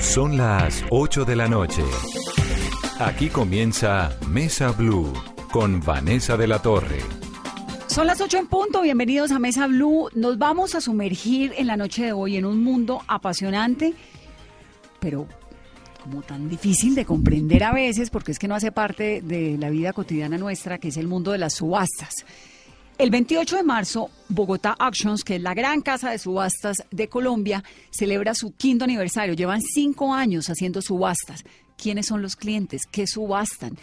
Son las 8 de la noche. Aquí comienza Mesa Blue con Vanessa de la Torre. Son las 8 en punto, bienvenidos a Mesa Blue. Nos vamos a sumergir en la noche de hoy en un mundo apasionante, pero como tan difícil de comprender a veces, porque es que no hace parte de la vida cotidiana nuestra, que es el mundo de las subastas. El 28 de marzo, Bogotá Auctions, que es la gran casa de subastas de Colombia, celebra su quinto aniversario. Llevan cinco años haciendo subastas. ¿Quiénes son los clientes? ¿Qué subastan?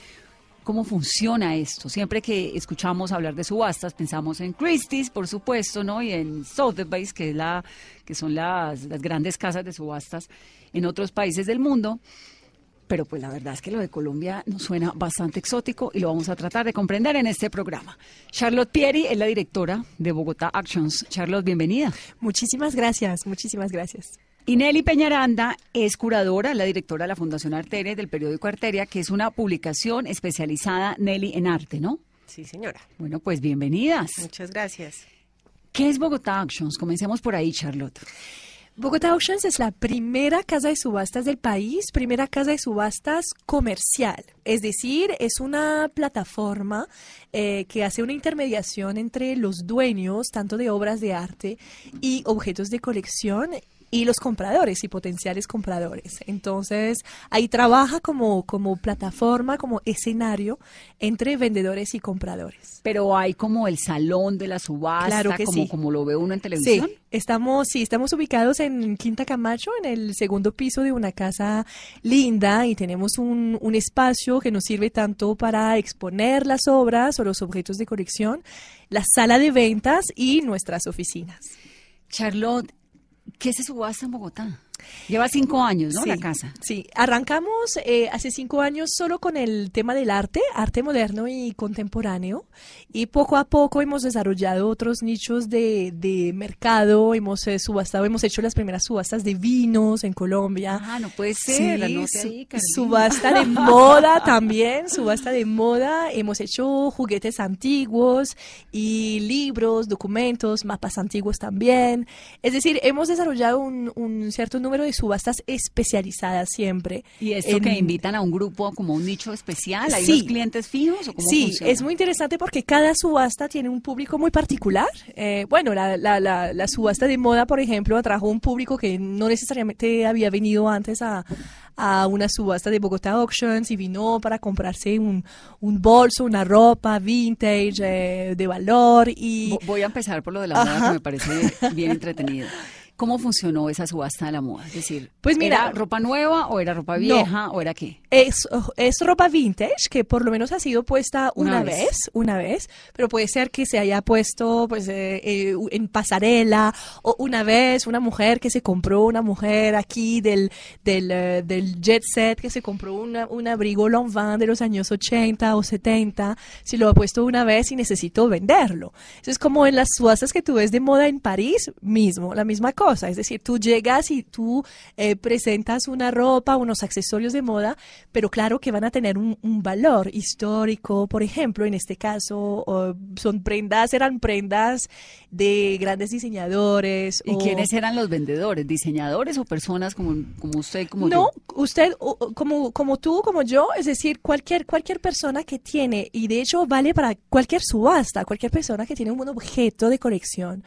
¿Cómo funciona esto? Siempre que escuchamos hablar de subastas, pensamos en Christie's, por supuesto, ¿no? Y en Sotheby's, que, es la, que son las grandes casas de subastas en otros países del mundo. Pero pues la verdad es que lo de Colombia nos suena bastante exótico y lo vamos a tratar de comprender en este programa. Charlotte Pieri es la directora de Bogotá Actions. Charlotte, bienvenida. Muchísimas gracias, muchísimas gracias. Y Nelly Peñaranda es curadora, la directora de la Fundación Arteria del periódico Arteria, que es una publicación especializada, Nelly, en arte, ¿no? Sí, señora. Bueno, pues bienvenidas. Muchas gracias. ¿Qué es Bogotá Actions? Comencemos por ahí, Charlotte. Bogotá Auctions es la primera casa de subastas del país, primera casa de subastas comercial. Es decir, es una plataforma eh, que hace una intermediación entre los dueños, tanto de obras de arte y objetos de colección, y los compradores y potenciales compradores. Entonces, ahí trabaja como, como plataforma, como escenario entre vendedores y compradores. Pero hay como el salón de la subasta, Claro que como, sí. como lo ve uno en televisión. Sí, estamos, sí, estamos ubicados en Quinta Camacho, en el segundo piso de una casa linda y tenemos un, un espacio que nos sirve tanto para exponer las obras o los objetos de colección, la sala de ventas y nuestras oficinas. Charlotte, ¿qué se subasta en Bogotá? Lleva cinco años, ¿no? La Sí, casa. Sí, arrancamos eh, hace cinco años solo con el tema del arte, arte moderno y contemporáneo, y poco a poco hemos desarrollado otros nichos de, de mercado, hemos eh, subastado, hemos hecho las primeras subastas de vinos en Colombia. Ah, no puede ser. Sí, anote su- ahí, subasta de moda también, subasta de moda. Hemos hecho juguetes antiguos y libros, documentos, mapas antiguos también. Es decir, hemos desarrollado un, un cierto número de subastas especializadas siempre. ¿Y esto en- que invitan a un grupo como un nicho especial? ¿Hay Sí. unos clientes fijos o cómo Sí, funciona? es muy interesante porque cada subasta tiene un público muy particular. Eh, bueno, la, la, la, la subasta de moda, por ejemplo, atrajo un público que no necesariamente había venido antes a, a una subasta de Bogotá Auctions y vino para comprarse un, un bolso, una ropa vintage eh, de valor y... Vo- Voy a empezar por lo de la moda Ajá. que me parece bien entretenido. ¿Cómo funcionó esa subasta de la moda? Es decir, Pues mira- ¿era ropa nueva o era ropa No. vieja o era qué? Es, es ropa vintage que por lo menos ha sido puesta Una una, vez. vez. una vez, pero puede ser que se haya puesto pues eh, eh, en pasarela o una vez una mujer que se compró una mujer aquí del del, eh, del jet set que se compró una, un abrigo Lanvin de los años 80 o 70, si lo ha puesto una vez y necesito venderlo. Eso es como en las subastas que tú ves de moda en París mismo, la misma cosa, es decir, tú llegas y tú eh, presentas una ropa, unos accesorios de moda, pero claro que van a tener un, un valor histórico, por ejemplo, en este caso son prendas, eran prendas de grandes diseñadores. ¿Y o- quiénes eran los vendedores? ¿Diseñadores o personas como, como usted, como no, yo? usted, como, como tú, como yo, es decir, cualquier, cualquier persona que tiene, y de hecho vale para cualquier subasta, cualquier persona que tiene un objeto de colección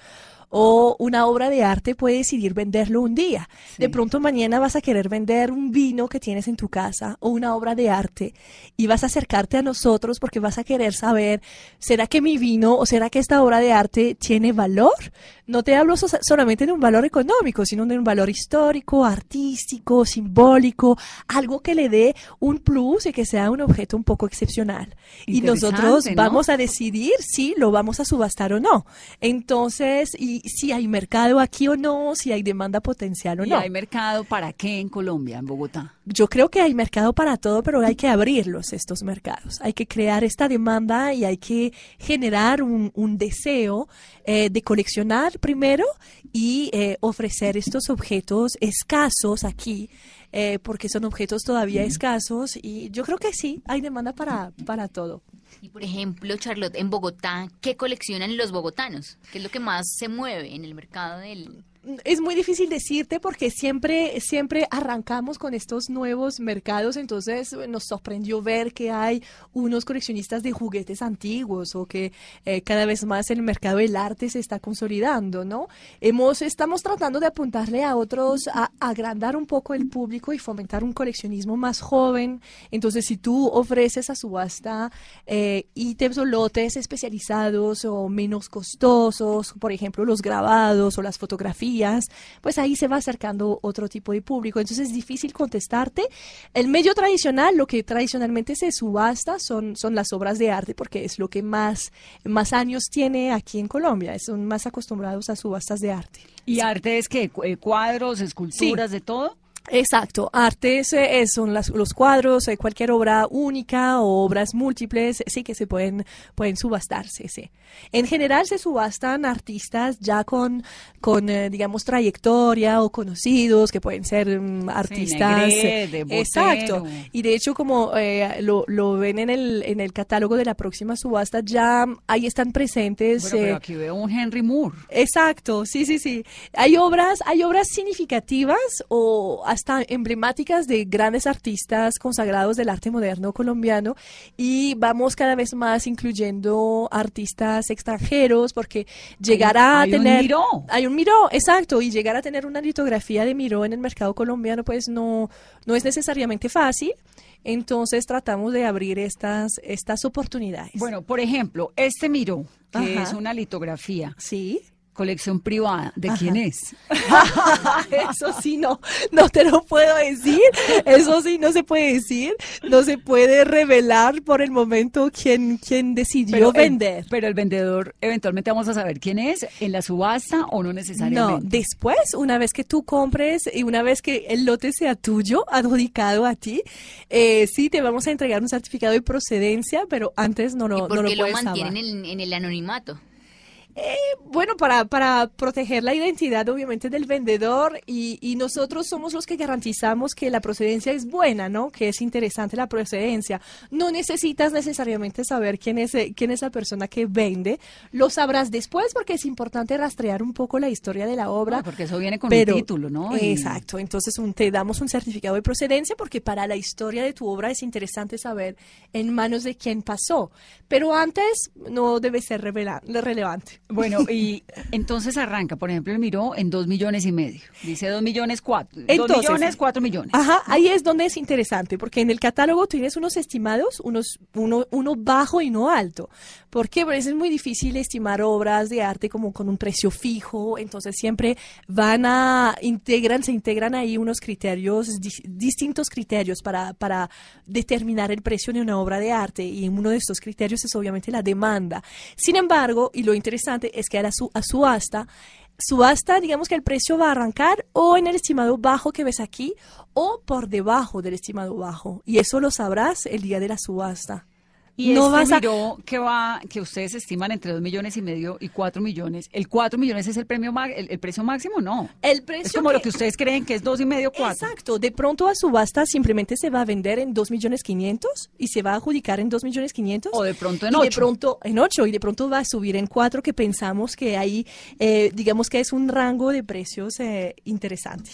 o una obra de arte puede decidir venderlo un día. Sí. De pronto mañana vas a querer vender un vino que tienes en tu casa o una obra de arte y vas a acercarte a nosotros porque vas a querer saber, ¿será que mi vino o será que esta obra de arte tiene valor? No te hablo so- solamente de un valor económico, sino de un valor histórico, artístico, simbólico, algo que le dé un plus y que sea un objeto un poco excepcional. Y nosotros vamos a decidir si lo vamos a subastar o no. Entonces, y, si, si hay mercado aquí o no, si hay demanda potencial o ¿Y no. hay mercado para qué en Colombia, en Bogotá? Yo creo que hay mercado para todo, pero hay que abrirlos, estos mercados. Hay que crear esta demanda y hay que generar un, un deseo eh, de coleccionar primero y eh, ofrecer estos objetos escasos aquí, eh, porque son objetos todavía escasos y yo creo que sí, hay demanda para, para todo. Y por ejemplo, Charlotte, en Bogotá, ¿qué coleccionan los bogotanos? ¿Qué es lo que más se mueve en el mercado del... es muy difícil decirte porque siempre, siempre arrancamos con estos nuevos mercados, entonces eh, nos sorprendió ver que hay unos coleccionistas de juguetes antiguos o que eh, cada vez más el mercado del arte se está consolidando, ¿no? Hemos, estamos tratando de apuntarle a otros, a, agrandar un poco el público y fomentar un coleccionismo más joven. Entonces, si tú ofreces a subasta eh, ítems o lotes especializados o menos costosos, por ejemplo, los grabados o las fotografías, pues ahí se va acercando otro tipo de público. Entonces es difícil contestarte. El medio tradicional, lo que tradicionalmente se subasta son, son las obras de arte, porque es lo que más, más años tiene aquí en Colombia. Son más acostumbrados a subastas de arte. ¿Y arte es que cuadros, esculturas, de todo? Exacto, artes eh, son las- los cuadros, eh, cualquier obra única o obras múltiples, sí que se pueden, pueden subastarse, sí. En general se subastan artistas ya con, con eh, digamos, trayectoria o conocidos, que pueden ser mm, artistas. Negrete, Botero. exacto. Y de hecho, como eh, lo, lo ven en el, en el catálogo de la próxima subasta, ya ahí están presentes. Bueno, pero eh, aquí veo un Henry Moore. Exacto, sí, sí, sí. Hay obras, hay obras significativas o hasta emblemáticas de grandes artistas consagrados del arte moderno colombiano y vamos cada vez más incluyendo artistas extranjeros porque llegar a hay un tener Miró. hay un Miró, exacto, y llegar a tener una litografía de Miró en el mercado colombiano pues no no es necesariamente fácil. Entonces tratamos de abrir estas estas oportunidades. Bueno, por ejemplo, este Miró, que Ajá. es una litografía, sí. Colección privada, ¿de quién es? Eso sí, no, no te lo puedo decir. Eso sí, no se puede decir. No se puede revelar por el momento quién, quién decidió el- vender. pero el vendedor, eventualmente vamos a saber quién es, en la subasta o no No, necesariamente. después, una vez que tú compres y una vez que el lote sea tuyo, adjudicado a ti, eh, sí te vamos a entregar un certificado de procedencia, pero antes no ¿Y lo, por no lo qué lo puedes mantienen en el anonimato? Bueno, para, para proteger la identidad obviamente del vendedor y, y nosotros somos los que garantizamos que la procedencia es buena, ¿no? Que es interesante la procedencia. No necesitas necesariamente saber quién es, eh, quién es la persona que vende. Lo sabrás después porque es importante rastrear un poco la historia de la obra. Ah, porque eso viene con pero- un título, ¿no? Y- Exacto. Entonces un- te damos un certificado de procedencia porque para la historia de tu obra es interesante saber en manos de quién pasó. Pero antes no debe ser revela- relevante. Bueno, y entonces arranca, por ejemplo, el Miró en dos millones y medio. Dice dos millones cuatro. dos Entonces- millones, cuatro millones. Ajá, ahí es donde es interesante, porque en el catálogo tienes unos estimados, unos, uno, uno bajo y no alto. ¿Por qué? Porque es muy difícil estimar obras de arte como con un precio fijo, entonces siempre van a, integran, se integran ahí unos criterios, dis- distintos criterios para, para determinar el precio de una obra de arte, y uno de estos criterios es obviamente la demanda. Sin embargo, y lo interesante es que a la su, a subasta, subasta, digamos que el precio va a arrancar o en el estimado bajo que ves aquí o por debajo del estimado bajo. Y eso lo sabrás el día de la subasta. Y no este vas a... Miró que va, que ustedes estiman entre dos millones y medio y cuatro millones. ¿El cuatro millones es el premio el, el precio máximo? No. El precio es como lo que- que ustedes creen que es dos y medio, cuatro. Exacto, de pronto a subasta simplemente se va a vender en 2 millones 500 y se va a adjudicar en 2 millones 500. O de pronto en y de ocho. pronto en 8 y de pronto va a subir en 4 que pensamos que ahí, eh, digamos que es un rango de precios eh, interesante.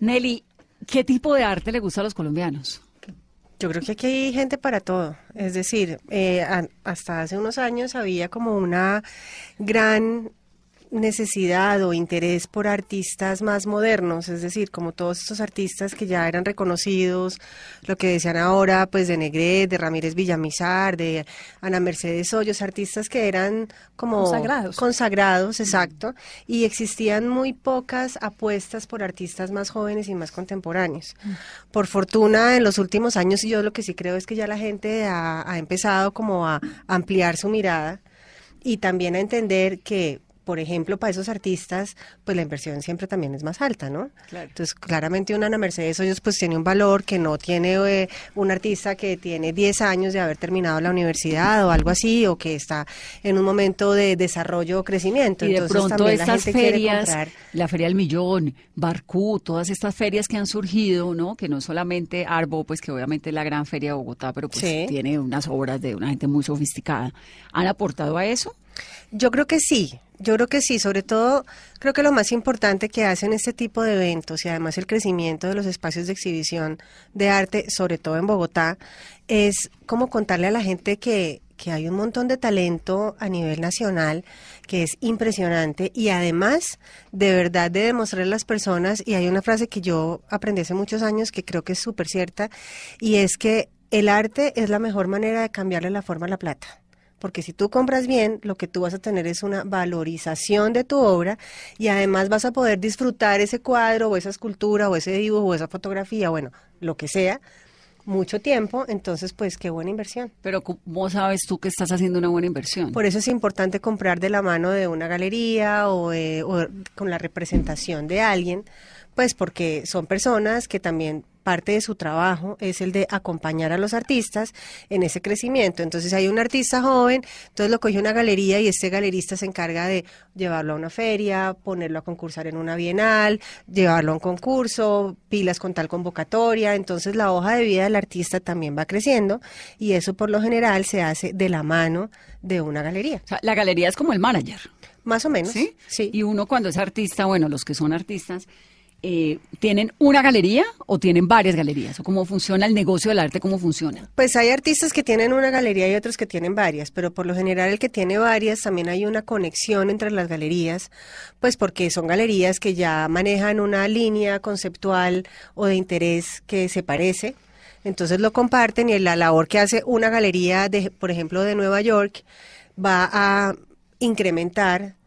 Nelly, ¿qué tipo de arte le gusta a los colombianos? Yo creo que aquí hay gente para todo. Es decir, eh, hasta hace unos años había como una gran necesidad o interés por artistas más modernos, es decir, como todos estos artistas que ya eran reconocidos, lo que decían ahora, pues de Negret, de Ramírez Villamizar, de Ana Mercedes Hoyos, artistas que eran como Consagrados. consagrados, exacto, y existían muy pocas apuestas por artistas más jóvenes y más contemporáneos. Por fortuna, en los últimos años, yo lo que sí creo es que ya la gente ha, ha empezado como a ampliar su mirada y también a entender que por ejemplo, para esos artistas, pues la inversión siempre también es más alta, ¿no? Entonces, claramente una Ana Mercedes Hoyos pues tiene un valor que no tiene eh, un artista que tiene 10 años de haber terminado la universidad o algo así, o que está en un momento de desarrollo o crecimiento. Y de Entonces, pronto también la estas gente quiere ferias, comprar. la Feria del Millón, Barcú, todas estas ferias que han surgido, ¿no? Que no solamente Arbo, pues que obviamente es la gran feria de Bogotá, pero pues Sí. tiene unas obras de una gente muy sofisticada. ¿Han aportado a eso? Yo creo que sí, yo creo que sí, sobre todo creo que lo más importante que hacen este tipo de eventos y además el crecimiento de los espacios de exhibición de arte, sobre todo en Bogotá, es como contarle a la gente que, que hay un montón de talento a nivel nacional que es impresionante y además de verdad de demostrarle a las personas, y hay una frase que yo aprendí hace muchos años que creo que es súper cierta, y es que el arte es la mejor manera de cambiarle la forma a la plata. Porque si tú compras bien, lo que tú vas a tener es una valorización de tu obra y además vas a poder disfrutar ese cuadro o esa escultura o ese dibujo o esa fotografía, bueno, lo que sea, mucho tiempo. Entonces, pues qué buena inversión. Pero ¿cómo sabes tú que estás haciendo una buena inversión? Por eso es importante comprar de la mano de una galería o, eh, o con la representación de alguien, pues porque son personas que también parte de su trabajo es el de acompañar a los artistas en ese crecimiento. Entonces hay un artista joven, entonces lo coge una galería y este galerista se encarga de llevarlo a una feria, ponerlo a concursar en una bienal, llevarlo a un concurso, pilas con tal convocatoria. Entonces la hoja de vida del artista también va creciendo y eso por lo general se hace de la mano de una galería. O sea, la galería es como el manager, Más o menos. ¿sí? Sí. Y uno cuando es artista, bueno, los que son artistas, eh, ¿tienen una galería o tienen varias galerías? ¿O cómo funciona el negocio del arte? ¿Cómo funciona? Pues hay artistas que tienen una galería y otros que tienen varias, pero por lo general el que tiene varias también hay una conexión entre las galerías, pues porque son galerías que ya manejan una línea conceptual o de interés que se parece. Entonces lo comparten y la labor que hace una galería, de, por ejemplo, de Nueva York, va a incrementar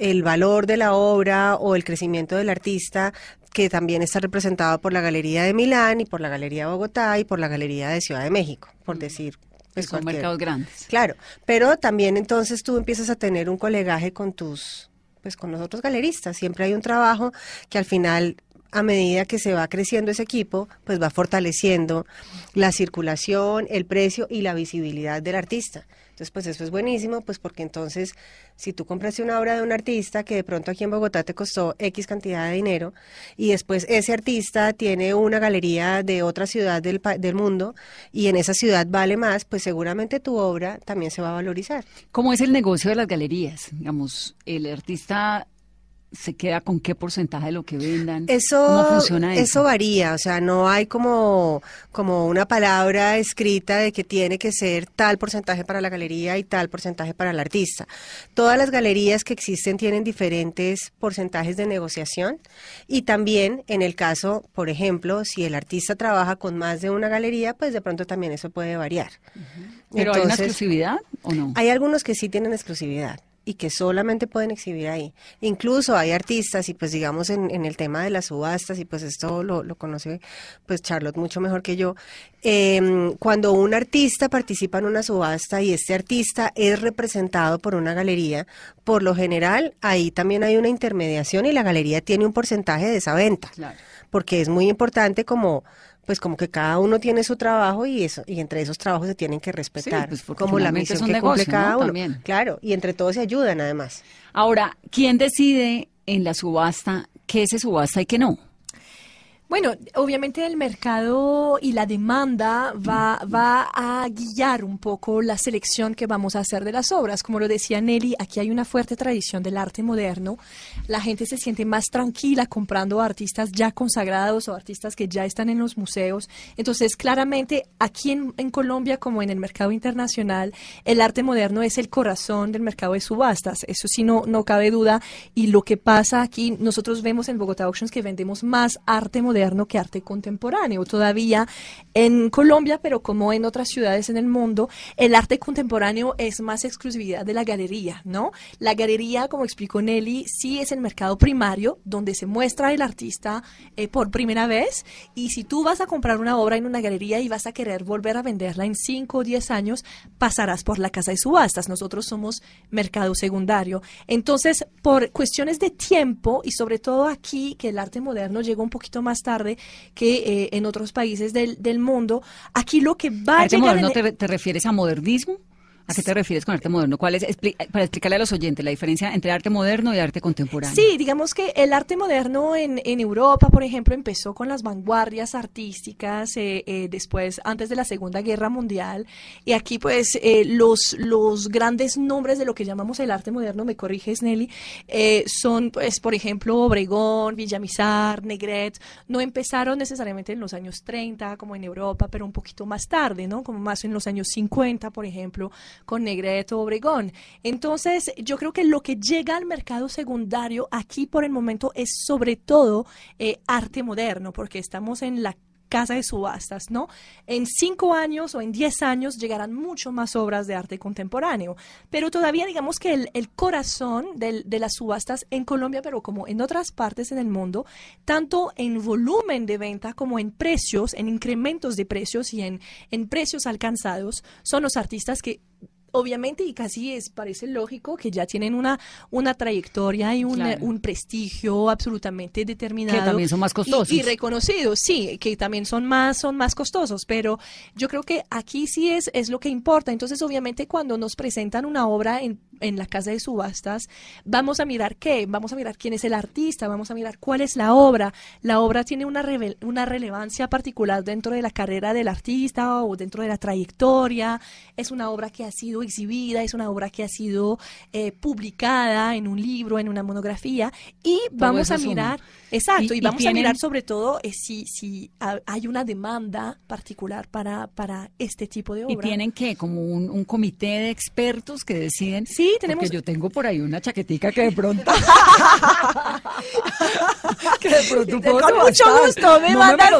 el valor de la obra o el crecimiento del artista que también está representado por la Galería de Milán y por la Galería de Bogotá y por la Galería de Ciudad de México, por decir. Pues, son cualquier- mercados grandes. Claro, pero también entonces tú empiezas a tener un colegaje con tus, pues con los otros galeristas. Siempre hay un trabajo que al final, a medida que se va creciendo ese equipo, pues va fortaleciendo la circulación, el precio y la visibilidad del artista. Entonces, pues eso es buenísimo, pues porque entonces, si tú compraste una obra de un artista que de pronto aquí en Bogotá te costó X cantidad de dinero, y después ese artista tiene una galería de otra ciudad del, del mundo, y en esa ciudad vale más, pues seguramente tu obra también se va a valorizar. ¿Cómo es el negocio de las galerías? Digamos, el artista se queda con qué porcentaje de lo que vendan. Eso, ¿Cómo funciona eso? eso varía, o sea, no hay como, como una palabra escrita de que tiene que ser tal porcentaje para la galería y tal porcentaje para el artista. Todas las galerías que existen tienen diferentes porcentajes de negociación y también en el caso, por ejemplo, si el artista trabaja con más de una galería, pues de pronto también eso puede variar. ¿Pero hay una exclusividad o no? hay algunos que sí tienen exclusividad y que solamente pueden exhibir ahí. Incluso hay artistas y pues digamos en, en el tema de las subastas y pues esto lo, lo conoce pues Charlotte mucho mejor que yo. eh, cuando un artista participa en una subasta y este artista es representado por una galería, por lo general ahí también hay una intermediación y la galería tiene un porcentaje de esa venta Claro. porque es muy importante como pues como que cada uno tiene su trabajo y eso y entre esos trabajos se tienen que respetar pues, porque como la finalmente es misión un que cumple negocio, cada ¿no? uno También. claro y entre todos se ayudan además Ahora, ¿quién decide en la subasta qué se subasta y qué no? Bueno, obviamente el mercado y la demanda va, va a guiar un poco la selección que vamos a hacer de las obras. Como lo decía Nelly, aquí hay una fuerte tradición del arte moderno. La gente se siente más tranquila comprando artistas ya consagrados o artistas que ya están en los museos. Entonces, claramente, aquí en, Colombia, como en el mercado internacional, el arte moderno es el corazón del mercado de subastas. Eso sí, no, no cabe duda. Y lo que pasa aquí, nosotros vemos en Bogotá Auctions que vendemos más arte moderno moderno que arte contemporáneo. Todavía en Colombia, pero como en otras ciudades en el mundo, el arte contemporáneo es más exclusividad de la galería, ¿no? La galería, como explicó Nelly, sí es el mercado primario donde se muestra el artista eh, por primera vez y si tú vas a comprar una obra en una galería y vas a querer volver a venderla en 5 o 10 años, pasarás por la casa de subastas. Nosotros somos mercado secundario. Entonces, por cuestiones de tiempo y sobre todo aquí, que el arte moderno llegó un poquito más tarde que eh, en otros países del, del mundo, aquí lo que va a ¿Arte llegar... moderno en- te, te refieres a modernismo? ¿A qué te refieres con arte moderno? ¿Cuál es, para explicarle a los oyentes la diferencia entre arte moderno y arte contemporáneo? Sí, digamos que el arte moderno en, en Europa, por ejemplo, empezó con las vanguardias artísticas eh, eh, después, antes de la Segunda Guerra Mundial. Y aquí, pues, eh, los, los grandes nombres de lo que llamamos el arte moderno, me corriges, Nelly, eh, son, pues, por ejemplo, Obregón, Villamizar, Negret. No empezaron necesariamente en los años 30, como en Europa, pero un poquito más tarde, ¿no? Como más en los años 50, por ejemplo, con Negreto, Obregón. Entonces, yo creo que lo que llega al mercado secundario aquí por el momento es sobre todo eh, arte moderno, porque estamos en la casa de subastas, ¿no? En cinco años o en diez años llegarán mucho más obras de arte contemporáneo, pero todavía digamos que el, el corazón del- de las subastas en Colombia, pero como en otras partes en el mundo, tanto en volumen de venta como en precios, en incrementos de precios y en, en precios alcanzados, son los artistas que obviamente y casi es parece lógico que ya tienen una una trayectoria y un, Claro. un prestigio absolutamente determinado Que también son más y- costosos. y, reconocidos sí que también son más son más costosos pero yo creo que aquí sí es es lo que importa entonces obviamente cuando nos presentan una obra en en la casa de subastas vamos a mirar qué vamos a mirar quién es el artista vamos a mirar cuál es la obra. La obra tiene una una relevancia particular dentro de la carrera del artista o dentro de la trayectoria. Es una obra que ha sido exhibida es una obra que ha sido eh, publicada en un libro en una monografía. Y vamos a mirar exacto Y- y, y vamos a mirar sobre todo eh, si si ha- hay una demanda particular para para este tipo de obra. Y tienen que como un, un comité de expertos que deciden. Sí, tenemos- Porque yo tengo por ahí una chaquetica que de pronto. que de pronto puedo Con mucho gusto, me no mandas,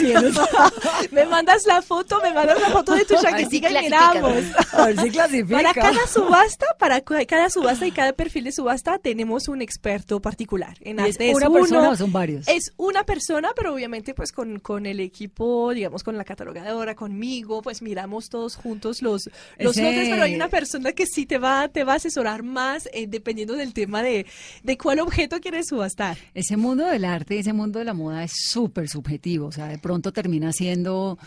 me me mandas la foto, me mandas la foto de tu si chaquetica y miramos. A ver si clasifica. Para cada subasta, para cada subasta y cada perfil de subasta tenemos un experto particular. En ¿Y es una uno, persona o son varios? Es una persona, pero obviamente pues con, con el equipo, digamos con la catalogadora, conmigo, pues miramos todos juntos los, los Ese- lotes, pero hay una persona que sí te va, te va a asesorar más eh, dependiendo del tema de, de cuál objeto quieres subastar. Ese mundo del arte y ese mundo de la moda es súper subjetivo. O sea, de pronto termina siendo.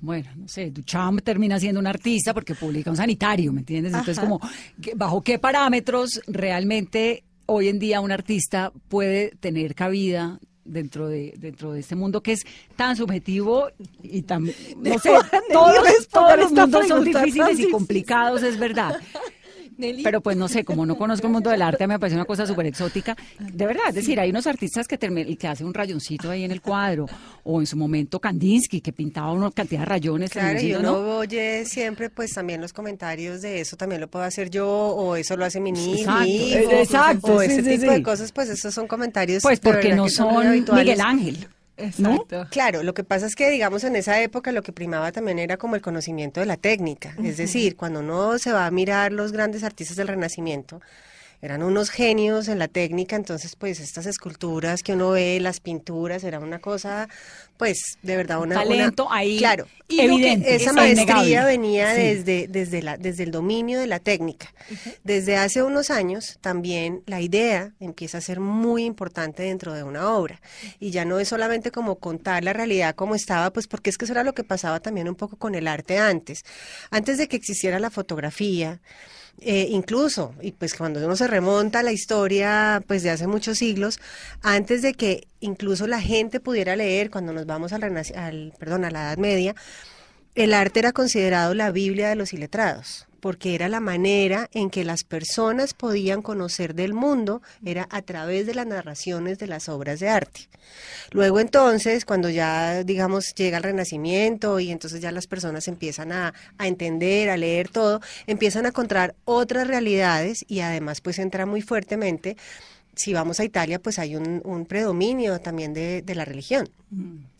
Bueno, no sé, Duchamp termina siendo un artista porque publica un sanitario, ¿me entiendes? Entonces, Ajá. como, ¿qué- ¿bajo qué parámetros realmente hoy en día un artista puede tener cabida dentro de dentro de este mundo que es tan subjetivo y tan, no sé, todos, todos los mundos son difíciles y complicados, es verdad. Pero pues no sé, como no conozco el mundo del arte, me parece una cosa súper exótica. De verdad, es decir, hay unos artistas que, que hace un rayoncito ahí en el cuadro, o en su momento Kandinsky, que pintaba una cantidad de rayones. Claro, y uno ¿no? oye siempre pues también los comentarios de eso también lo puedo hacer yo o eso lo hace mi niño, Exacto, mi hijo, eh, exacto, o ese sí, tipo sí. de cosas, pues esos son comentarios Pues porque no son. Miguel Ángel. ¿No? Exacto. Claro, lo que pasa es que, digamos, en esa época lo que primaba también era como el conocimiento de la técnica. Es decir, cuando uno se va a mirar los grandes artistas del Renacimiento, eran unos genios en la técnica, entonces, pues, estas esculturas que uno ve, las pinturas, era una cosa, pues, de verdad, una... una- talento ahí Claro. Y evidente. Esa es maestría innegable. venía Sí. desde, desde, la, desde el dominio de la técnica. Desde hace unos años también la idea empieza a ser muy importante dentro de una obra. Y ya no es solamente como contar la realidad como estaba, pues porque es que eso era lo que pasaba también un poco con el arte antes. Antes de que existiera la fotografía, eh, incluso, y pues cuando uno se remonta a la historia pues de hace muchos siglos, antes de que incluso la gente pudiera leer, cuando nos vamos al, perdón, a la Edad Media, el arte era considerado la Biblia de los iletrados, porque era la manera en que las personas podían conocer del mundo, era a través de las narraciones de las obras de arte. Luego entonces, cuando ya, digamos, llega el Renacimiento y entonces ya las personas empiezan a, a entender, a leer todo, empiezan a encontrar otras realidades y además pues entra muy fuertemente si vamos a Italia, pues hay un, un predominio también de, de la religión.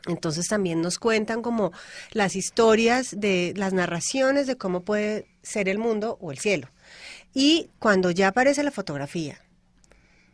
Entonces también nos cuentan como las historias de las narraciones de cómo puede ser el mundo o el cielo. Y cuando ya aparece la fotografía,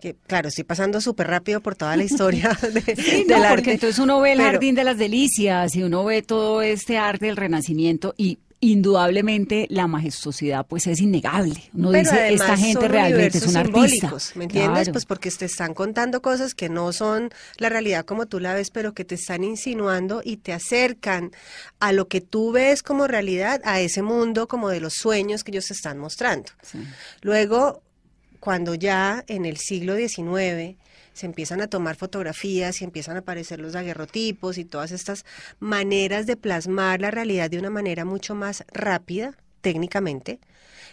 que claro, estoy pasando súper rápido por toda la historia de, Sí, no, del arte, porque entonces uno ve el pero- jardín de las delicias y uno ve todo este arte del renacimiento y indudablemente la majestuosidad pues es innegable. Uno Pero dice, esta gente realmente es un artista. ¿me entiendes? Claro. Pues porque te están contando cosas que no son la realidad como tú la ves, pero que te están insinuando y te acercan a lo que tú ves como realidad, a ese mundo como de los sueños que ellos te están mostrando. Sí. Luego, cuando ya en el siglo XIX se empiezan a tomar fotografías y empiezan a aparecer los daguerrotipos y todas estas maneras de plasmar la realidad de una manera mucho más rápida, técnicamente,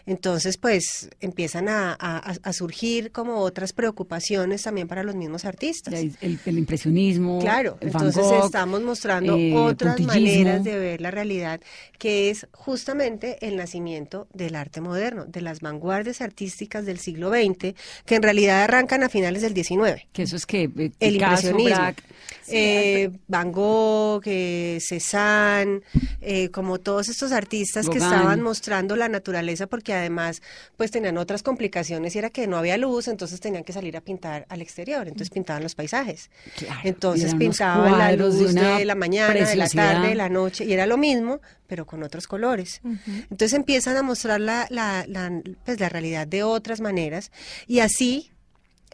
entonces pues empiezan a, a- a surgir como otras preocupaciones también para los mismos artistas. El, el- el impresionismo. Claro, el Van entonces Gogh, estamos mostrando eh, otras maneras de ver la realidad, que es justamente el nacimiento del arte moderno, de las vanguardias artísticas del siglo XX, que en realidad arrancan a finales del XIX. Que eso es que eh, El Picasso, impresionismo. Braque, Eh, Van Gogh, eh, Cézanne, eh, como todos estos artistas que Gauguin. estaban mostrando la naturaleza porque además pues tenían otras complicaciones y era que no había luz, entonces tenían que salir a pintar al exterior, entonces pintaban los paisajes. Claro, entonces pintaban la de luz de, una la mañana, de la tarde, de la noche y era lo mismo, pero con otros colores. Entonces empiezan a mostrar la, la, la, pues, la realidad de otras maneras y así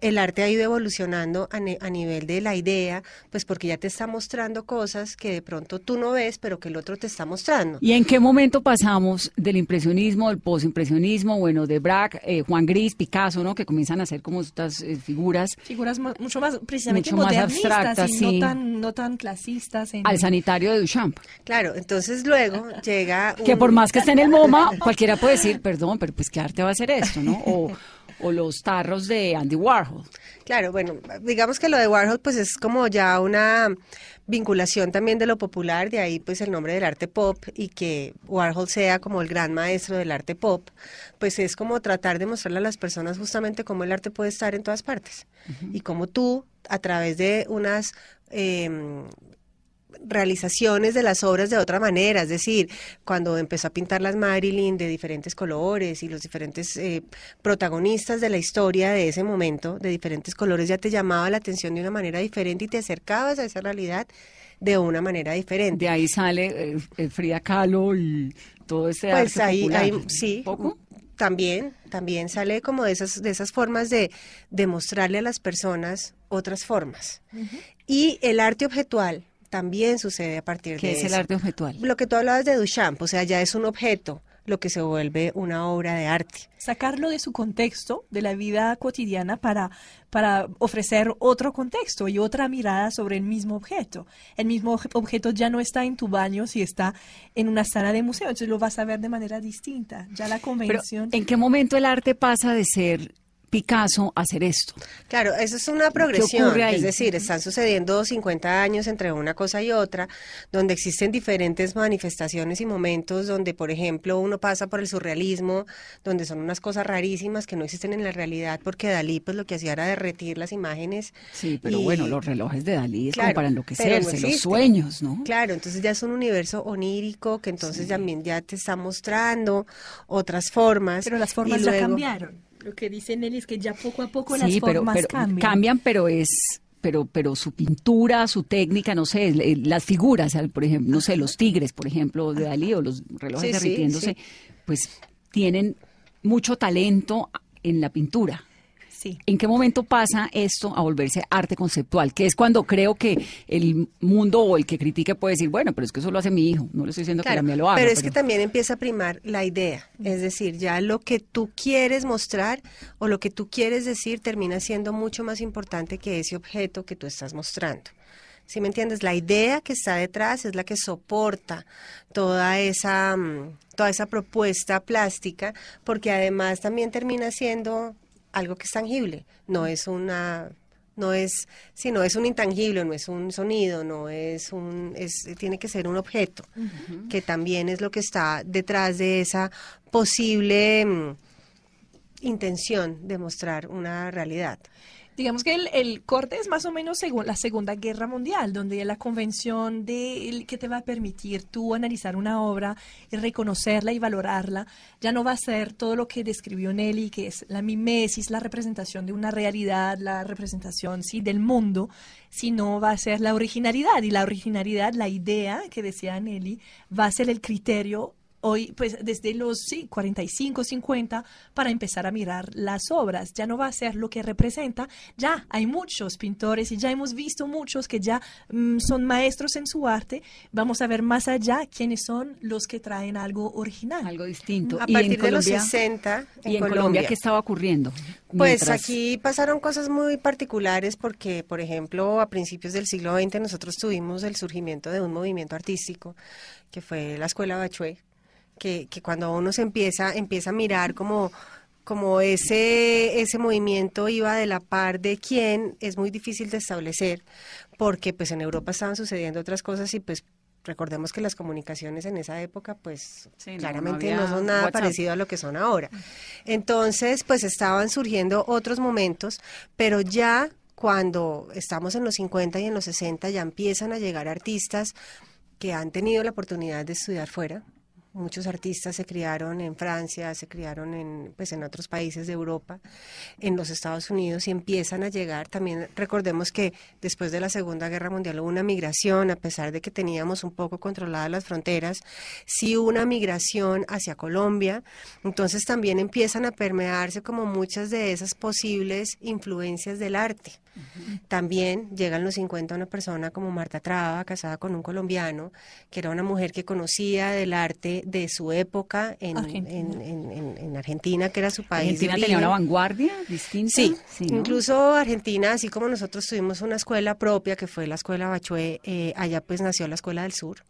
el arte ha ido evolucionando a, ne- a nivel de la idea, pues porque ya te está mostrando cosas que de pronto tú no ves, pero que el otro te está mostrando. ¿Y en qué momento pasamos del impresionismo, del posimpresionismo, bueno, de Braque, eh, Juan Gris, Picasso, ¿no? Que comienzan a hacer como estas eh, figuras Figuras ma- mucho más, precisamente Mucho más modernistas abstractas, y sí. no tan, no tan clasistas. En... al sanitario de Duchamp. Claro, entonces luego llega... Que por más que esté en el MoMA, cualquiera puede decir, perdón, pero pues qué arte va a ser esto, ¿no? O, o los tarros de Andy Warhol. Claro, bueno, digamos que lo de Warhol pues es como ya una vinculación también de lo popular, de ahí pues el nombre del arte pop y que Warhol sea como el gran maestro del arte pop, pues es como tratar de mostrarle a las personas justamente cómo el arte puede estar en todas partes y cómo tú a través de unas em, realizaciones de las obras de otra manera, es decir, cuando empezó a pintar las Marilyn de diferentes colores y los diferentes eh, protagonistas de la historia de ese momento, de diferentes colores, ya te llamaba la atención de una manera diferente y te acercabas a esa realidad de una manera diferente. De ahí sale eh, eh, Frida Kahlo y todo este Pues arte ahí, popular. ahí sí, ¿Poco? también, también sale como de esas, de esas formas de, de mostrarle a las personas otras formas. Y el arte objetual también sucede a partir ¿Qué de es el arte objetual? Lo que tú hablabas de Duchamp, o sea, ya es un objeto lo que se vuelve una obra de arte. sacarlo de su contexto, de la vida cotidiana, para, para ofrecer otro contexto y otra mirada sobre el mismo objeto. El mismo obje- objeto ya no está en tu baño si está en una sala de museo, entonces lo vas a ver de manera distinta. Ya la Pero, convención... ¿en qué momento el arte pasa de ser Picasso hacer esto? Claro, eso es una progresión, es decir, están sucediendo 50 años entre una cosa y otra, donde existen diferentes manifestaciones y momentos donde, por ejemplo, uno pasa por el surrealismo, donde son unas cosas rarísimas que no existen en la realidad, porque Dalí pues lo que hacía era derretir las imágenes. Sí, pero y- bueno, los relojes de Dalí es Claro, como para no enloquecerse, los sueños, ¿no? Claro, entonces ya es un universo onírico que entonces también ya te está mostrando otras formas. Pero las y formas ya luego- cambiaron. Lo que dice Nelly es que ya poco a poco las pero, formas pero cambian. pero es pero pero su pintura, su técnica, no sé, las figuras, por ejemplo, no sé, los tigres, por ejemplo, de Dalí o los relojes Sí, sí, derritiéndose, sí. pues tienen mucho talento en la pintura. Sí. ¿En qué momento pasa esto a volverse arte conceptual? Que es cuando creo que el mundo o el que critique puede decir, bueno, pero es que eso lo hace mi hijo, no le estoy diciendo que Claro, la mía lo haga. pero es que también empieza a primar la idea, es decir, ya lo que tú quieres mostrar o lo que tú quieres decir termina siendo mucho más importante que ese objeto que tú estás mostrando. ¿Sí me entiendes? La idea que está detrás es la que soporta toda esa, mm, toda esa propuesta plástica, porque además también termina siendo algo que es tangible, no es una no es sino es un intangible, no es un sonido, no es un es tiene que ser un objeto, que también es lo que está detrás de esa posible mm, intención de mostrar una realidad. Digamos que el, corte es más o menos según la Segunda Guerra Mundial, donde la convención de que te va a permitir tú analizar una obra y reconocerla y valorarla, ya no va a ser todo lo que describió Nelly, que es la mimesis, la representación de una realidad, la representación sí del mundo, sino va a ser la originalidad y la originalidad, la idea que decía Nelly, va a ser el criterio hoy, pues desde los sí, 45, 50, para empezar a mirar las obras. Ya no va a ser lo que representa, ya hay muchos pintores y ya hemos visto muchos que ya mm, son maestros en su arte. Vamos a ver más allá quiénes son los que traen algo original. Algo distinto. A partir de los 60, en ¿Y en Colombia, qué estaba ocurriendo? Pues aquí pasaron cosas muy particulares porque, por ejemplo, a principios del siglo XX nosotros tuvimos el surgimiento de un movimiento artístico que fue la Escuela Bachué, que, que cuando uno se empieza, empieza a mirar como como ese, ese movimiento iba de la par de quién es muy difícil de establecer, porque pues en Europa estaban sucediendo otras cosas y pues recordemos que las comunicaciones en esa época pues Sí, claramente no son nada WhatsApp. parecido a lo que son ahora. Entonces pues estaban surgiendo otros momentos, pero ya cuando estamos en los 50 y en los 60 ya empiezan a llegar artistas que han tenido la oportunidad de estudiar fuera. Muchos artistas se criaron en Francia, se criaron en, pues, en otros países de Europa, en los Estados Unidos y empiezan a llegar. También recordemos que después de la Segunda Guerra Mundial hubo una migración, a pesar de que teníamos un poco controladas las fronteras, sí hubo una migración hacia Colombia. Entonces también empiezan a permearse como muchas de esas posibles influencias del arte. También llega en los 50 una persona como Marta Traba, casada con un colombiano, que era una mujer que conocía del arte de su época en Argentina. en- en- en- en Argentina, que era su país. Argentina tenía una vanguardia distinta. Sí, ¿no? incluso Argentina, así como nosotros tuvimos una escuela propia, que fue la escuela Bachué, eh, allá pues nació la escuela del sur.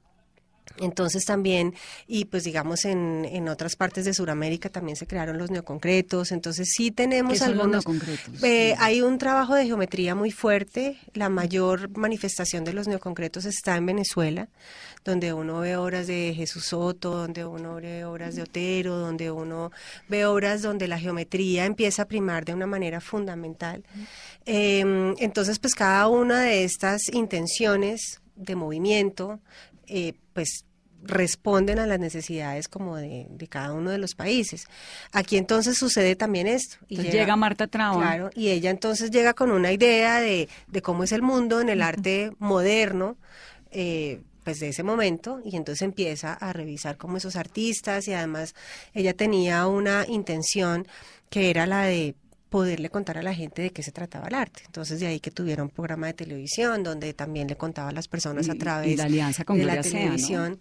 Entonces también, y pues digamos en, en otras partes de Sudamérica también se crearon los neoconcretos, entonces sí tenemos ¿Qué son los algunos... neoconcretos? Eh, Sí. Hay un trabajo de geometría muy fuerte, la mayor manifestación de los neoconcretos está en Venezuela, donde uno ve obras de Jesús Soto, donde uno ve obras de Otero, donde uno ve obras donde la geometría empieza a primar de una manera fundamental. Eh, entonces, pues cada una de estas intenciones de movimiento, eh, pues responden a las necesidades como de, de cada uno de los países. Aquí entonces sucede también esto. y llega Marta Traba. Claro, y ella entonces llega con una idea de, de cómo es el mundo en el arte moderno, eh, pues de ese momento, y entonces empieza a revisar como esos artistas y además ella tenía una intención que era la de poderle contar a la gente de qué se trataba el arte. Entonces de ahí que tuviera un programa de televisión donde también le contaba a las personas Y- a y través la alianza con de la televisión.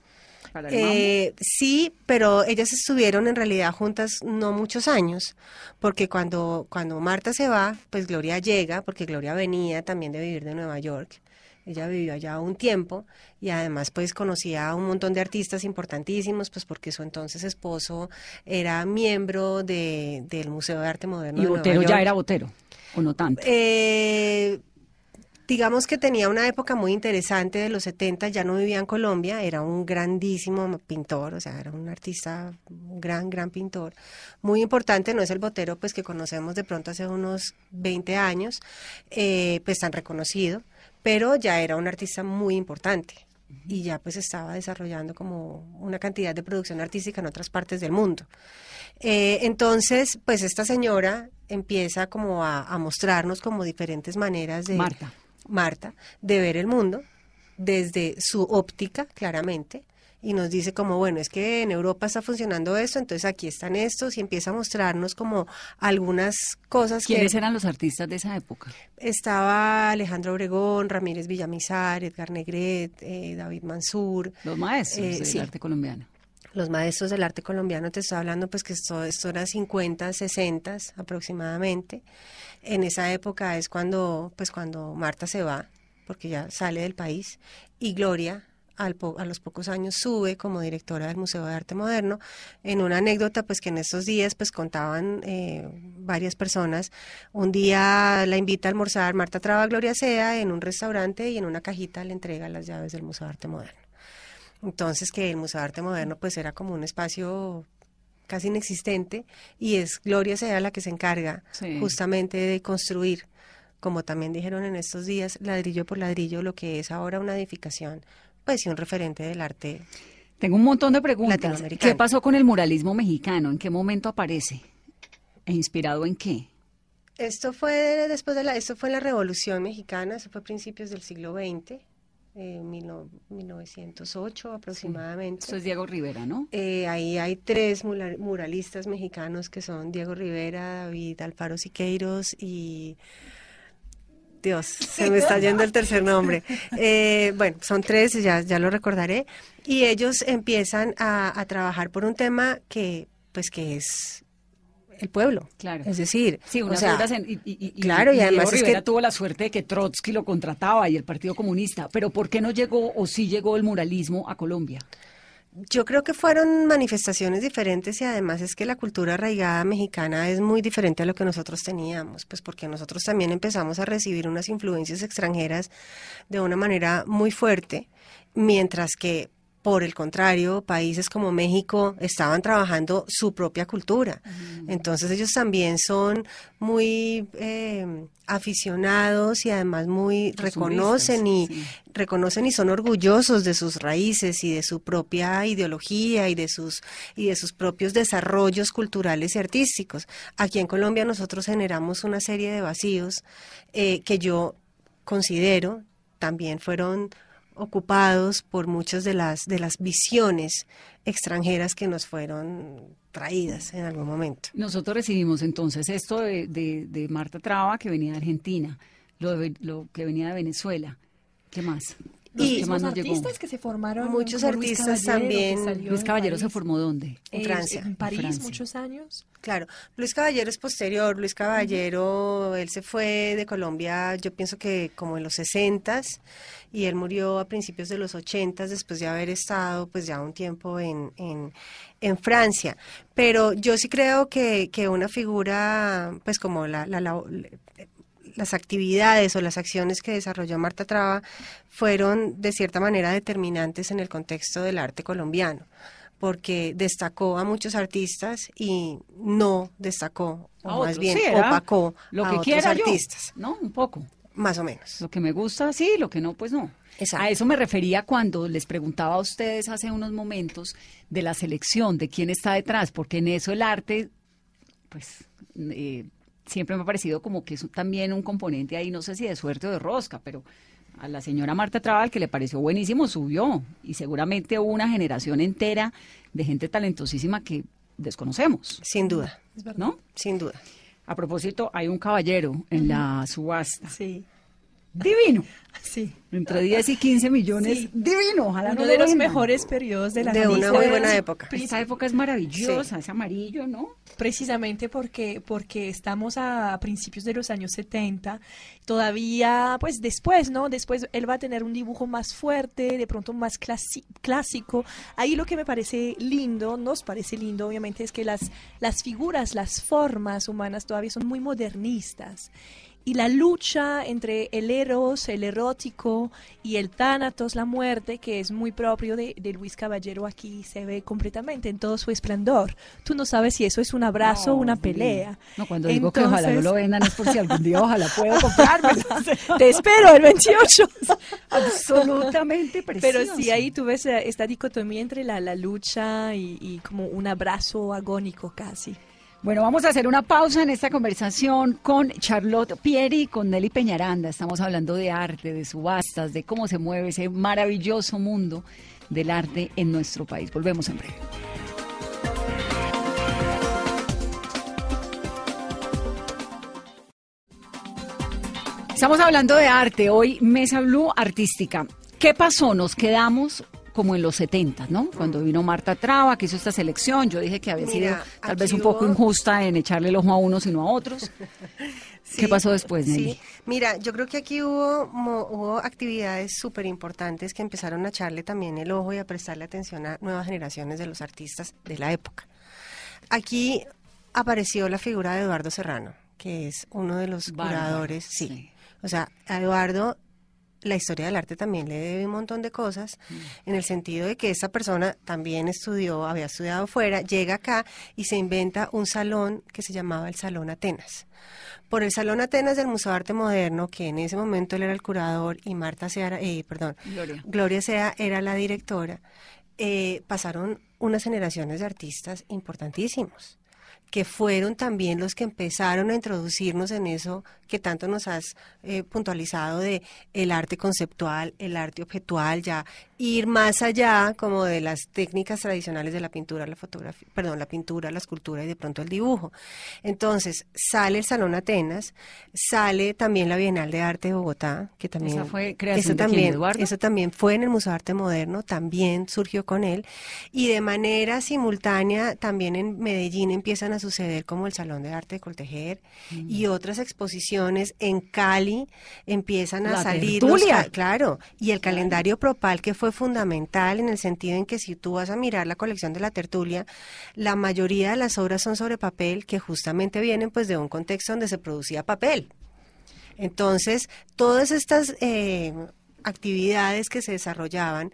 Eh, sí, pero ellas estuvieron en realidad juntas no muchos años, porque cuando, cuando Marta se va, pues Gloria llega, porque Gloria venía también de vivir de Nueva York. Ella vivió allá un tiempo y además pues conocía a un montón de artistas importantísimos, pues porque su entonces esposo era miembro de, del Museo de Arte Moderno. y de Nueva Botero ya York. era Botero, o no tanto. Eh, digamos que tenía una época muy interesante de los 70, ya no vivía en Colombia, era un grandísimo pintor, o sea, era un artista, un gran, gran pintor, muy importante, no es el botero pues que conocemos de pronto hace unos 20 años, eh, pues tan reconocido, pero ya era un artista muy importante y ya pues estaba desarrollando como una cantidad de producción artística en otras partes del mundo. Eh, entonces, pues esta señora empieza como a, a mostrarnos como diferentes maneras de Marta. Marta, de ver el mundo desde su óptica, claramente, y nos dice como, bueno, es que en Europa está funcionando esto, entonces aquí están estos, y empieza a mostrarnos como algunas cosas ¿Quiénes que eran los artistas de esa época? estaba Alejandro Obregón, Ramírez Villamizar, Edgar Negret, eh, David Mansur, Los maestros Eh, del sí. arte colombiano. los maestros del arte colombiano, te estoy hablando pues que esto, esto era 50, 60 aproximadamente. En esa época es cuando, pues cuando Marta se va, porque ya sale del país, y Gloria al po- a los pocos años sube como directora del Museo de Arte Moderno. En una anécdota, pues que en estos días pues contaban eh, varias personas. Un día la invita a almorzar Marta Traba Gloria Sea en un restaurante y en una cajita le entrega las llaves del Museo de Arte Moderno. Entonces que el Museo de Arte Moderno pues era como un espacio casi inexistente y es Gloria Sea la que se encarga Sí. justamente de construir como también dijeron en estos días, ladrillo por ladrillo, lo que es ahora una edificación, pues sí, un referente del arte. Tengo un montón de preguntas. ¿Qué pasó con el muralismo mexicano? ¿En qué momento aparece? ¿E inspirado en qué? Esto fue después de la, esto fue la Revolución Mexicana, eso fue a principios del siglo XX, eh, mil no- 1908 aproximadamente. Eso es Diego Rivera, ¿no? Eh, ahí hay tres muralistas mexicanos que son Diego Rivera, David Alfaro Siqueiros y Dios, se me está yendo el tercer nombre. Eh, bueno, son tres, ya, ya lo recordaré. Y ellos empiezan a, a trabajar por un tema que, pues, que es el pueblo. Claro. Es decir, Sí, o unas sea, en- y, y- y- claro, y Diego además es Rivera que- tuvo la suerte de que Trotsky lo contrataba y el Partido Comunista. Pero ¿por qué no llegó o sí llegó el muralismo a Colombia? Yo creo que fueron manifestaciones diferentes y además es que la cultura arraigada mexicana es muy diferente a lo que nosotros teníamos, pues porque nosotros también empezamos a recibir unas influencias extranjeras de una manera muy fuerte, mientras que por el contrario, países como México estaban trabajando su propia cultura. Entonces ellos también son muy eh, aficionados y además muy reconocen y sí. reconocen y son orgullosos de sus raíces y de su propia ideología y de sus y de sus propios desarrollos culturales y artísticos. Aquí en Colombia nosotros generamos una serie de vacíos eh, que yo considero también fueron ocupados por muchas de las de las visiones extranjeras que nos fueron traídas en algún momento. Nosotros recibimos entonces esto de, de- Marta Traba, que venía de Argentina, lo, de- lo que venía de Venezuela. ¿Qué más? Los Y- ¿Qué más nos llegó? que se formaron. Muchos Luis artistas que también. Luis Caballero se formó ¿dónde? En Eh, Francia. En París, Francia. muchos años. Claro, Luis Caballero es posterior. Luis Caballero, él se fue de Colombia, yo pienso que como en los 60 y él murió a principios de los 80 después de haber estado pues ya un tiempo en, en, en Francia. Pero yo sí creo que, que una figura pues como la, la- la- las actividades o las acciones que desarrolló Marta Traba fueron de cierta manera determinantes en el contexto del arte colombiano porque destacó a muchos artistas y no destacó, o A más otros, bien sí, opacó Lo a que otros artistas, yo, ¿no? Un poco. más o menos. Lo que me gusta, sí, lo que no, pues no. Exacto. A eso me refería cuando les preguntaba a ustedes hace unos momentos de la selección, de quién está detrás, porque en eso el arte, pues, eh, siempre me ha parecido como que es también un componente ahí, no sé si de suerte o de rosca, pero a la señora Marta Trabal, que le pareció buenísimo, subió. Y seguramente hubo una generación entera de gente talentosísima que desconocemos, Sin duda, ¿no? sin duda. A propósito, hay un caballero en la subasta. Sí, Divino. sí. Entre 10 y 15 millones. Sí. Divino. Ojalá Uno no de lo los mejores periodos de la De una muy buena época. Esta época es maravillosa, es amarillo, ¿no? Precisamente porque, porque estamos a principios de los años 70, todavía, pues después, ¿no? Después él va a tener un dibujo más fuerte, de pronto más clásico. Ahí lo que me parece lindo, nos parece lindo, obviamente, es que las, las figuras, las formas humanas todavía son muy modernistas. Y la lucha entre el eros, el erótico y el tánatos, la muerte, que es muy propio de, de Luis Caballero, aquí se ve completamente en todo su esplendor. Tú no sabes si eso es un abrazo o No, una pelea. No, cuando digo que ojalá no lo vendan es por si algún día ojalá puedo comprármelo. Te espero el 28. Absolutamente precioso. Pero sí, ahí tú ves esta dicotomía entre la, la lucha y, y como un abrazo agónico casi. Bueno, vamos a hacer una pausa en esta conversación con Charlotte Pieri y con Nelly Peñaranda. Estamos hablando de arte, de subastas, de cómo se mueve ese maravilloso mundo del arte en nuestro país. Volvemos en breve. Estamos hablando de arte, hoy Mesa Blue Artística. ¿Qué pasó? Nos quedamos como en los 70, ¿no? Cuando vino Marta Traba, que hizo esta selección, yo dije que había sido Mira, tal vez un poco hubo- injusta en echarle el ojo a unos y no a otros. ¿Qué pasó después, Nelly? Sí, mira, yo creo que aquí hubo, mo- hubo actividades súper importantes que empezaron a echarle también el ojo y a prestarle atención a nuevas generaciones de los artistas de la época. Aquí apareció la figura de Eduardo Serrano, que es uno de los Bárbaro, curadores, sí. sí. O sea, a Eduardo la historia del arte también le debe un montón de cosas, en el sentido de que esa persona también estudió, había estudiado fuera, llega acá y se inventa un salón que se llamaba el Salón Atenas. Por el Salón Atenas del Museo de Arte Moderno, que en ese momento él era el curador y Marta Sea, eh, perdón, Gloria. Gloria Sea era la directora, eh, pasaron unas generaciones de artistas importantísimos que fueron también los que empezaron a introducirnos en eso que tanto nos has eh, puntualizado de el arte conceptual, el arte objetual, ya ir más allá como de las técnicas tradicionales de la pintura, la fotografía, perdón, la pintura, la escultura y de pronto el dibujo. Entonces, sale el Salón Atenas, sale también la Bienal de Arte de Bogotá, que también Esa fue creación eso de quién, también, Eduardo? eso también fue en el Museo de Arte Moderno, también surgió con él y de manera simultánea también en Medellín empiezan a suceder como el Salón de Arte de Coltejer Mm. y otras exposiciones en Cali empiezan a La salir los claro, y el calendario propal que fue fundamental en el sentido en que si tú vas a mirar la colección de la tertulia, la mayoría de las obras son sobre papel que justamente vienen pues de un contexto donde se producía papel. Entonces, todas estas eh, actividades que se desarrollaban,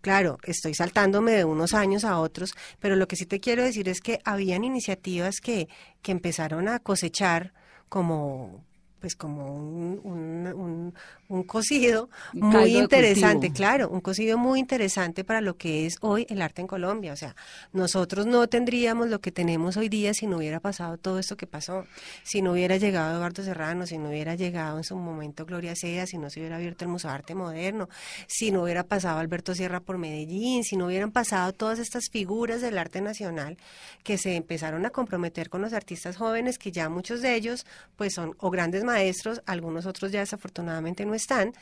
claro, estoy saltándome de unos años a otros, pero lo que sí te quiero decir es que habían iniciativas que, que empezaron a cosechar como pues como un, un, un- un cocido Un muy interesante, claro, un cocido muy interesante para lo que es hoy el arte en Colombia. O sea, nosotros no tendríamos lo que tenemos hoy día si no hubiera pasado todo esto que pasó, si no hubiera llegado Eduardo Serrano, si no hubiera llegado en su momento Gloria Sea, si no se hubiera abierto el Museo de Arte Moderno, si no hubiera pasado Alberto Sierra por Medellín, si no hubieran pasado todas estas figuras del arte nacional que se empezaron a comprometer con los artistas jóvenes, que ya muchos de ellos pues son o grandes maestros, algunos otros ya desafortunadamente no están,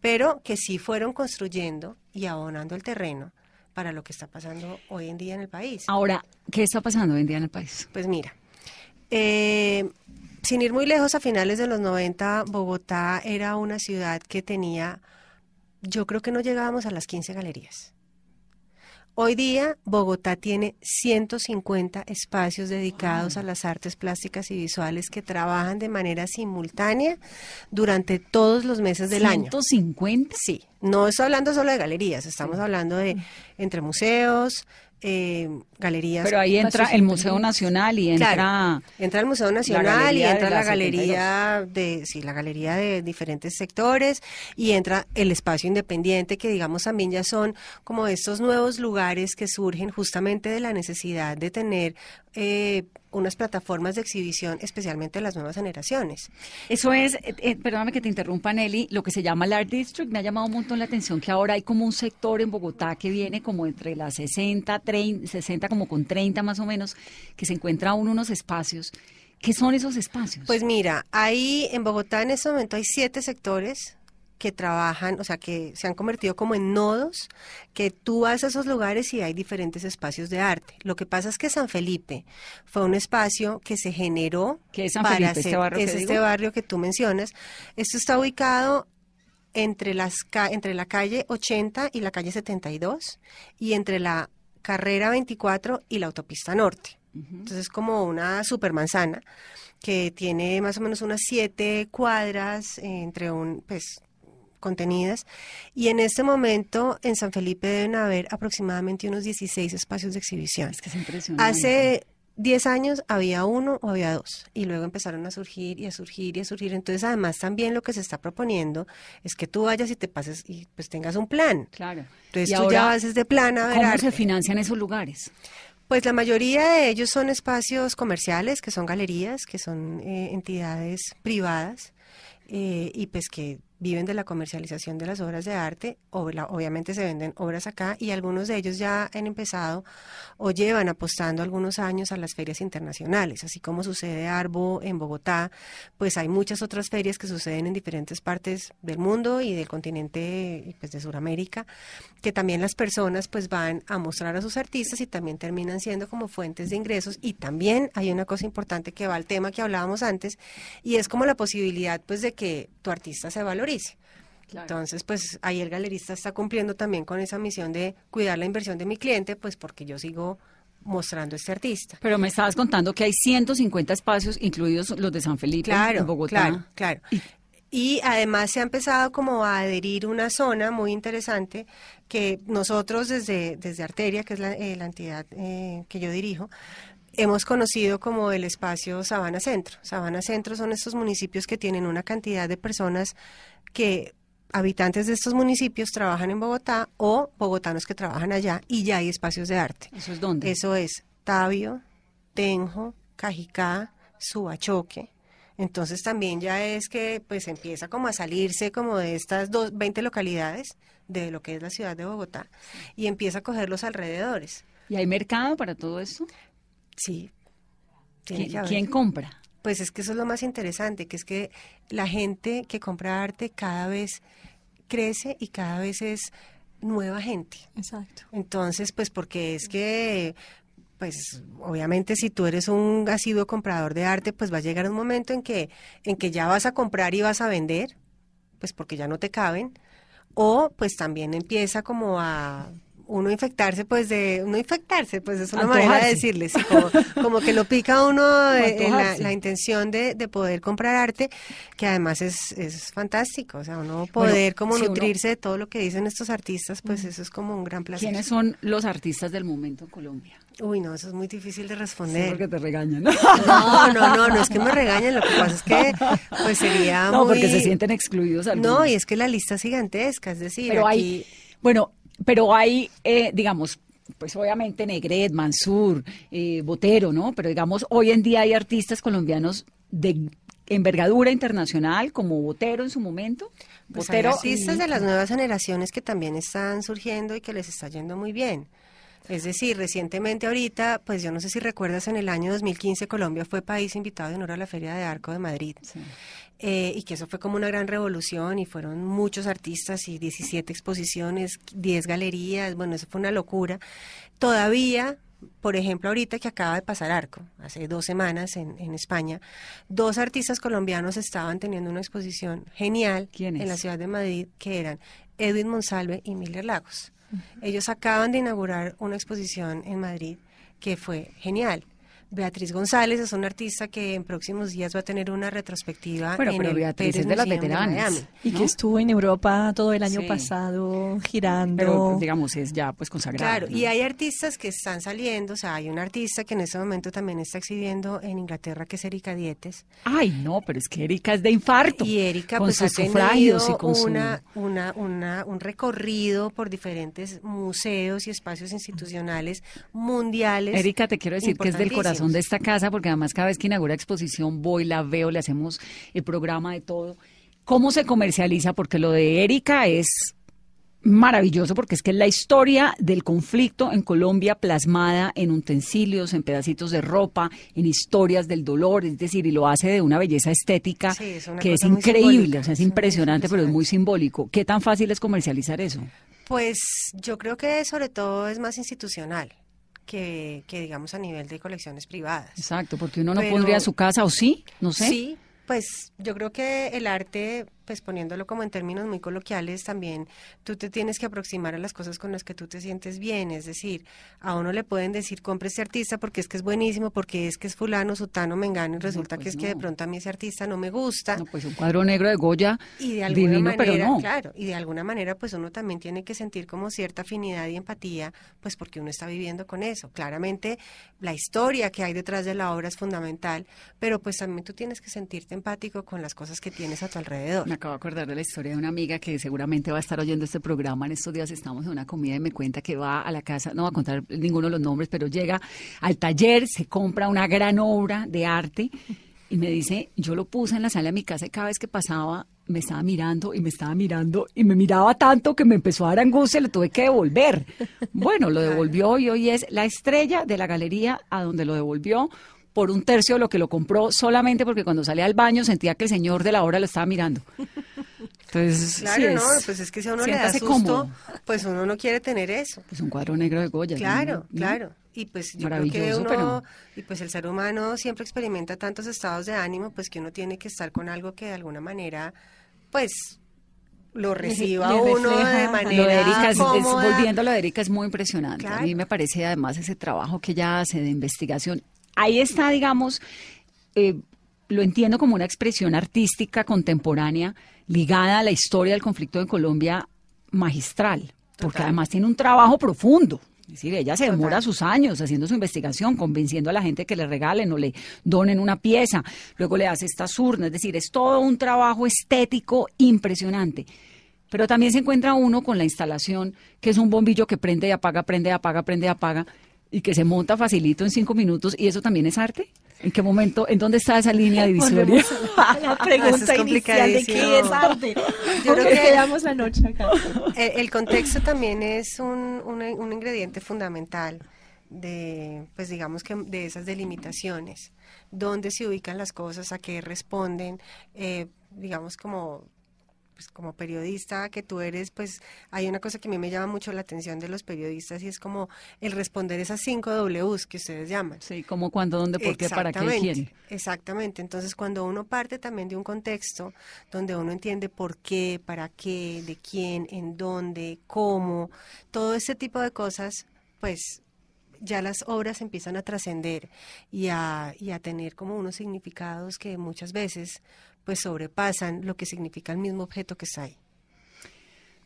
pero que sí fueron construyendo y abonando el terreno para lo que está pasando hoy en día en el país. Ahora, ¿qué está pasando hoy en día en el país? Pues mira, eh, sin ir muy lejos, a finales de los 90, Bogotá era una ciudad que tenía, yo creo que no llegábamos a las 15 galerías. Hoy día, Bogotá tiene 150 espacios dedicados a las artes plásticas y visuales que trabajan de manera simultánea durante todos los meses del año. 150. Sí, no estoy hablando solo de galerías, estamos hablando de entre museos, eh, galerías. Pero ahí entra el Museo Nacional y entra Claro, entra el Museo Nacional y entra la galería de sí, la galería de diferentes sectores y entra el espacio independiente que digamos también ya son como estos nuevos lugares que surgen justamente de la necesidad de tener eh, unas plataformas de exhibición especialmente de las nuevas generaciones. Eso es, eh, eh, perdóname que te interrumpa, Nelly, lo que se llama el Art District. Me ha llamado un montón la atención que ahora hay como un sector en Bogotá que viene como entre las 60, 30, 60, como con 30 más o menos, que se encuentra uno unos espacios. ¿Qué son esos espacios? Pues mira, ahí en Bogotá en este momento hay siete sectores que trabajan, o sea, que se han convertido como en nodos, que tú vas a esos lugares y hay diferentes espacios de arte. Lo que pasa es que San Felipe fue un espacio que se generó ¿Qué es San para Felipe, este hacer- barrio que es este digo? barrio que tú mencionas. Esto está ubicado entre las entre la calle 80 y la calle 72 y entre la carrera 24 y la autopista norte. Entonces es como una supermanzana que tiene más o menos unas siete cuadras entre un pues contenidas y en este momento en San Felipe deben haber aproximadamente unos 16 espacios de exhibición. es que es impresionante. Hace 10 años había uno o había dos y luego empezaron a surgir y a surgir y a surgir. Entonces además también lo que se está proponiendo es que tú vayas y te pases y pues tengas un plan. Claro. Entonces Y tú ahora, ya vas desde plan a ver ¿Cómo arte. se financian esos lugares? Pues la mayoría de ellos son espacios comerciales, que son galerías, que son eh, entidades privadas eh, y pues que viven de la comercialización de las obras de arte. O obviamente se venden obras acá y algunos de ellos ya han empezado o llevan apostando algunos años a las ferias internacionales, así como sucede Arbo en Bogotá, pues hay muchas otras ferias que suceden en diferentes partes del mundo y del continente pues de Sudamérica, que también las personas pues van a mostrar a sus artistas y también terminan siendo como fuentes de ingresos y también hay una cosa importante que va al tema que hablábamos antes y es como la posibilidad pues de que tu artista se valorice. Entonces, pues ahí el galerista está cumpliendo también con esa misión de cuidar la inversión de mi cliente, pues porque yo sigo mostrando este artista. Pero me estabas contando que hay 150 espacios, incluidos los de San Felipe, Claro, en Bogotá. claro, claro. Y además se ha empezado como a adherir una zona muy interesante que nosotros desde, desde Arteria, que es la, eh, la entidad eh, que yo dirijo, hemos conocido como el espacio Sabana Centro. Sabana Centro son estos municipios que tienen una cantidad de personas que habitantes de estos municipios trabajan en Bogotá o bogotanos que trabajan allá y ya hay espacios de arte. ¿Eso es dónde? Eso es Tabio, Tenjo, Cajicá, Subachoque. Entonces también ya es que pues empieza como a salirse como de estas dos, 20 localidades de lo que es la ciudad de Bogotá y empieza a coger los alrededores. ¿Y hay mercado para todo eso? Sí. tiene que ¿Quién, haber. quién compra? Pues es que eso es lo más interesante, que es que la gente que compra arte cada vez crece y cada vez es nueva gente. Exacto. Entonces, pues porque es que, pues obviamente si tú eres un asiduo comprador de arte, pues va a llegar un momento en que, en que ya vas a comprar y vas a vender, pues porque ya no te caben, o pues también empieza como a uno infectarse, pues de, uno infectarse, pues es una manera de Antojarse. decirle, sí, como, como que lo pica uno eh, en la, intención de, de poder comprar arte, que además es, es fantástico, o sea, uno poder como si uno- nutrirse de todo lo que dicen estos artistas, pues eso es como un gran placer. ¿Quiénes son los artistas del momento en Colombia? Uy, no, eso es muy difícil de Sí, responder. porque te regañan. No, no, no, no es que me regañen, lo que pasa es que pues sería No, muy... porque se sienten excluidos algunos. No, y es que la lista es gigantesca, es decir, pero aquí... hay, bueno, pero hay, eh, digamos, pues obviamente Negret, Mansur, eh, Botero, ¿no? Pero digamos, hoy en día hay artistas colombianos de envergadura internacional, como Botero en su momento. Pues hay Botero artistas y- de las nuevas generaciones que también están surgiendo y que les está yendo muy bien. Es decir, recientemente ahorita, pues yo no sé si recuerdas, en el año 2015 Colombia fue país invitado de honor a la Feria de Arco de Madrid. Eh, y que eso fue como una gran revolución y fueron muchos artistas y 17 exposiciones, 10 galerías, bueno, eso fue una locura. Todavía, por ejemplo, ahorita que acaba de pasar Arco, hace dos semanas en, en España, dos artistas colombianos estaban teniendo una exposición genial en la ciudad de Madrid, que eran Edwin Monsalve y Miller Lagos. Ellos acaban de inaugurar una exposición en Madrid que fue genial. Beatriz González es una artista que en próximos días va a tener una retrospectiva Bueno, en pero el Beatriz Pérez es de las veteranas. Miami. Y que estuvo en Europa todo el año Sí. pasado girando. Pero digamos, es ya pues consagrado. Claro, ¿no? y hay artistas que están saliendo, o sea, hay un artista que en este momento también está exhibiendo en Inglaterra, que es Erika Dietes. Ay, no, pero es que Erika es de infarto. Y Erika con pues sus ha tenido sufragios y con su- una, una, una, un recorrido por diferentes museos y espacios institucionales mundiales. Erika, te quiero decir que es del corazón de esta casa, porque además cada vez que inaugura exposición voy, la veo, le hacemos el programa de todo. ¿Cómo se comercializa? Porque lo de Erika es maravilloso, porque es que es la historia del conflicto en Colombia plasmada en utensilios, en pedacitos de ropa, en historias del dolor, es decir, y lo hace de una belleza estética Sí, es una que es increíble, o sea, es impresionante, pero es muy simbólico. ¿Qué tan fácil es comercializar eso? Pues yo creo que sobre todo es más institucional que, que digamos a nivel de colecciones privadas. Exacto, porque uno no Pero- pondría su casa, o sí, no sé. Sí, pues yo creo que el arte, pues poniéndolo como en términos muy coloquiales, también tú te tienes que aproximar a las cosas con las que tú te sientes bien. Es decir, a uno le pueden decir, compre este artista porque es que es buenísimo, porque es que es fulano, sutano, mengano, y resulta pues que es que de pronto a mí ese artista no me gusta. No, pues un cuadro negro de Goya, Y de alguna divino, manera, pero no. claro, y de alguna manera pues uno también tiene que sentir como cierta afinidad y empatía, pues porque uno está viviendo con eso. Claramente la historia que hay detrás de la obra es fundamental, pero pues también tú tienes que sentirte empático con las cosas que tienes a tu alrededor. Acabo de acordar de la historia de una amiga que seguramente va a estar oyendo este programa. En estos días estamos en una comida y me cuenta que va a la casa, no va a contar ninguno de los nombres, pero llega al taller, se compra una gran obra de arte y me dice, yo lo puse en la sala de mi casa y cada vez que pasaba me estaba mirando y me estaba mirando y me miraba tanto que me empezó a dar angustia y lo tuve que devolver. Bueno, lo devolvió y hoy es la estrella de la galería a donde lo devolvió por un tercio de lo que lo compró solamente porque cuando salía al baño sentía que el señor de la obra lo estaba mirando. Entonces, Claro, sí no, es- pues es que si a uno le da susto, cómodo. pues uno no quiere tener eso. Pues un cuadro negro de Goya. Claro, ¿no? claro. Y pues yo creo que uno, pero- y pues el ser humano siempre experimenta tantos estados de ánimo, pues que uno tiene que estar con algo que de alguna manera, pues lo reciba le uno de manera Lo de Erika, es, es- volviendo a lo de Erika, es muy impresionante. A mí Claro. me parece además ese trabajo que ella hace de investigación. Ahí está, digamos, eh, lo entiendo como una expresión artística contemporánea ligada a la historia del conflicto de Colombia magistral, porque Total. además tiene un trabajo profundo. Es decir, ella se demora sus años haciendo su investigación, convenciendo a la gente que le regalen o le donen una pieza, luego le hace estas urnas, es decir, es todo un trabajo estético impresionante. Pero también se encuentra uno con la instalación, que es un bombillo que prende y apaga, prende y apaga, prende y apaga, y que se monta facilito en cinco minutos, y eso también es arte. ¿En qué momento, en dónde está esa línea divisoria? La pregunta es inicial de qué es arte. Yo creo que- quedamos la noche acá. El, el contexto también es un, un- un ingrediente fundamental de, pues digamos que de esas delimitaciones, dónde se ubican las cosas, a qué responden, eh, digamos como pues como periodista que tú eres, pues hay una cosa que a mí me llama mucho la atención de los periodistas y es como el responder esas cinco Ws que ustedes llaman. Sí, como cuándo, dónde, por qué, para qué, quién. Exactamente. Entonces, cuando uno parte también de un contexto donde uno entiende por qué, para qué, de quién, en dónde, cómo, todo ese tipo de cosas, pues ya las obras empiezan a trascender y a, y a tener como unos significados que muchas veces pues sobrepasan lo que significa el mismo objeto que está ahí.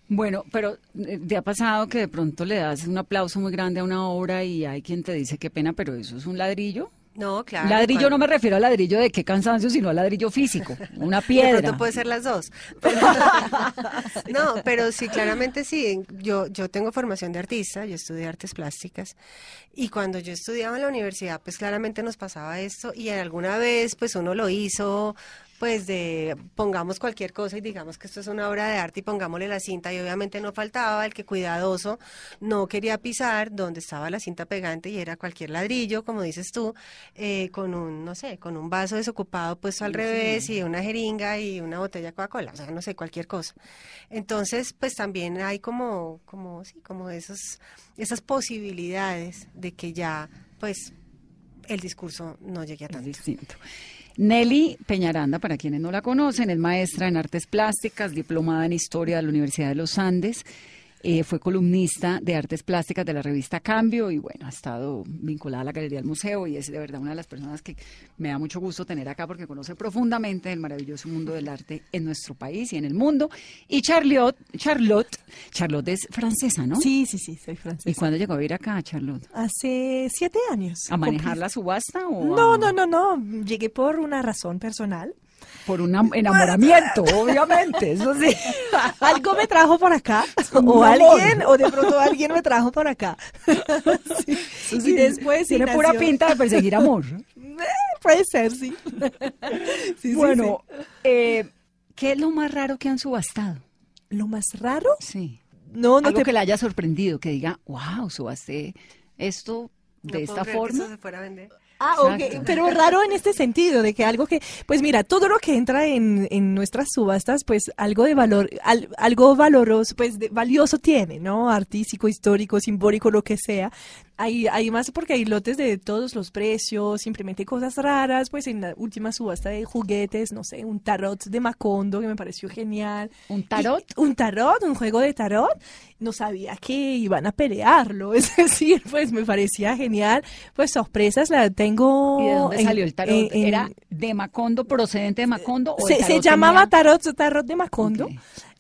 Bueno, pero eh, ¿te ha pasado que de pronto le das un aplauso muy grande a una obra y hay quien te dice qué pena, pero eso es un ladrillo? No, claro. ladrillo cuando- no me refiero al ladrillo de qué cansancio, sino al ladrillo físico, una De piedra. pronto puede ser las dos. Pero- no, pero sí, claramente sí. Yo, yo tengo formación de artista, yo estudié artes plásticas y cuando yo estudiaba en la universidad, pues claramente nos pasaba esto y alguna vez pues uno lo hizo pues de pongamos cualquier cosa y digamos que esto es una obra de arte y pongámosle la cinta y obviamente no faltaba el que cuidadoso no quería pisar donde estaba la cinta pegante y era cualquier ladrillo, como dices tú, eh, con un, no sé, con un vaso desocupado puesto al revés y una jeringa y una botella de Coca-Cola, o sea, no sé, cualquier cosa. Entonces, pues también hay como, como, sí, como esos, esas posibilidades de que ya, pues, el discurso no llegue a Es tanto. distinto. Nelly Peñaranda, para quienes no la conocen, es maestra en artes plásticas, diplomada en historia de la Universidad de los Andes. Eh, fue columnista de artes plásticas de la revista Cambio y bueno, ha estado vinculada a la Galería del Museo y es de verdad una de las personas que me da mucho gusto tener acá porque conoce profundamente el maravilloso mundo del arte en nuestro país y en el mundo. Y Charlotte, Charlotte, Charlotte es francesa, ¿no? Sí, sí, sí, soy ¿Y francesa. cuándo llegó a vivir acá, Charlotte? Hace siete años. ¿A manejar la subasta o No, no, no, no. Llegué por una razón personal. Por un am- enamoramiento, obviamente, eso sí. Algo me trajo por acá, o alguien, o de pronto alguien me trajo por acá. Sí. Y después tiene pura pinta de perseguir amor. Eh, Puede ser, sí. Bueno, eh, ¿qué es lo más raro que han subastado? Lo más raro, Sí. no, no Algo te que le haya sorprendido, que diga, wow, subasté esto de No esta puedo creer que forma. eso se fuera a vender. Ah, ok, Exacto. pero raro en este sentido, de que algo que, pues mira, todo lo que entra en, en nuestras subastas, pues algo de valor, al- algo valoroso, pues de- valioso tiene, ¿no? Artístico, histórico, simbólico, lo que sea. Hay, hay más porque hay lotes de todos los precios, simplemente cosas raras, pues en la última subasta de juguetes, no sé, un tarot de Macondo que me pareció genial. ¿Un tarot? Y- un tarot, un juego de tarot. No sabía que iban a pelearlo, es decir, pues me parecía genial. Pues sorpresas la tengo. ¿Y de dónde en- salió el tarot? en- en- ¿Era de Macondo, procedente de Macondo? o se, se llamaba tenía- tarot, tarot de Macondo.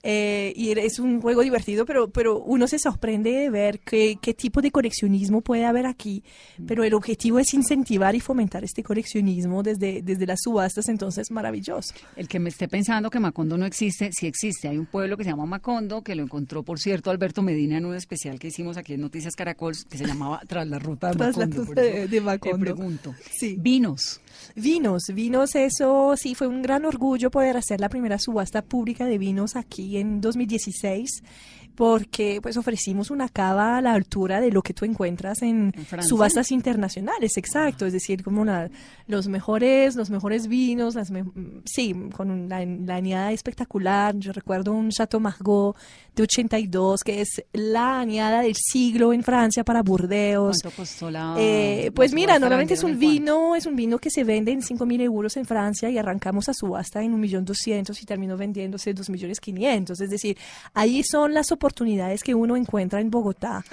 Eh, y es un juego divertido, pero, pero uno se sorprende de ver qué, qué tipo de coleccionismo puede haber aquí. Mm. Pero el objetivo es incentivar y fomentar este coleccionismo desde, desde las subastas, entonces maravilloso. El que me esté pensando que Macondo no existe, sí existe. Hay un pueblo que se llama Macondo, que lo encontró, por cierto, Alberto Medina en un especial que hicimos aquí en Noticias Caracol, que se llamaba Tras la Ruta de Tras la Macondo. Ruta eso de- de Macondo. Te pregunto. Sí. Vinos. Vinos, vinos, eso sí, fue un gran orgullo poder hacer la primera subasta pública de vinos aquí en 2016, porque pues ofrecimos una cava a la altura de lo que tú encuentras en, ¿En subastas internacionales, exacto, es decir, como los mejores, los mejores vinos, las me- sí, con la, añada espectacular, yo recuerdo un Chateau Margaux de 82, que es la añada del siglo en Francia para Burdeos. ¿Cuánto costó la.? Eh, la pues mira? ¿La normalmente es un en cuánto? vino, es un vino que se vende en 5 mil euros en Francia y arrancamos a subasta en un millón doscientos y terminó vendiéndose dos millones quinientos. Es decir, ahí son las oportunidades que uno encuentra en Bogotá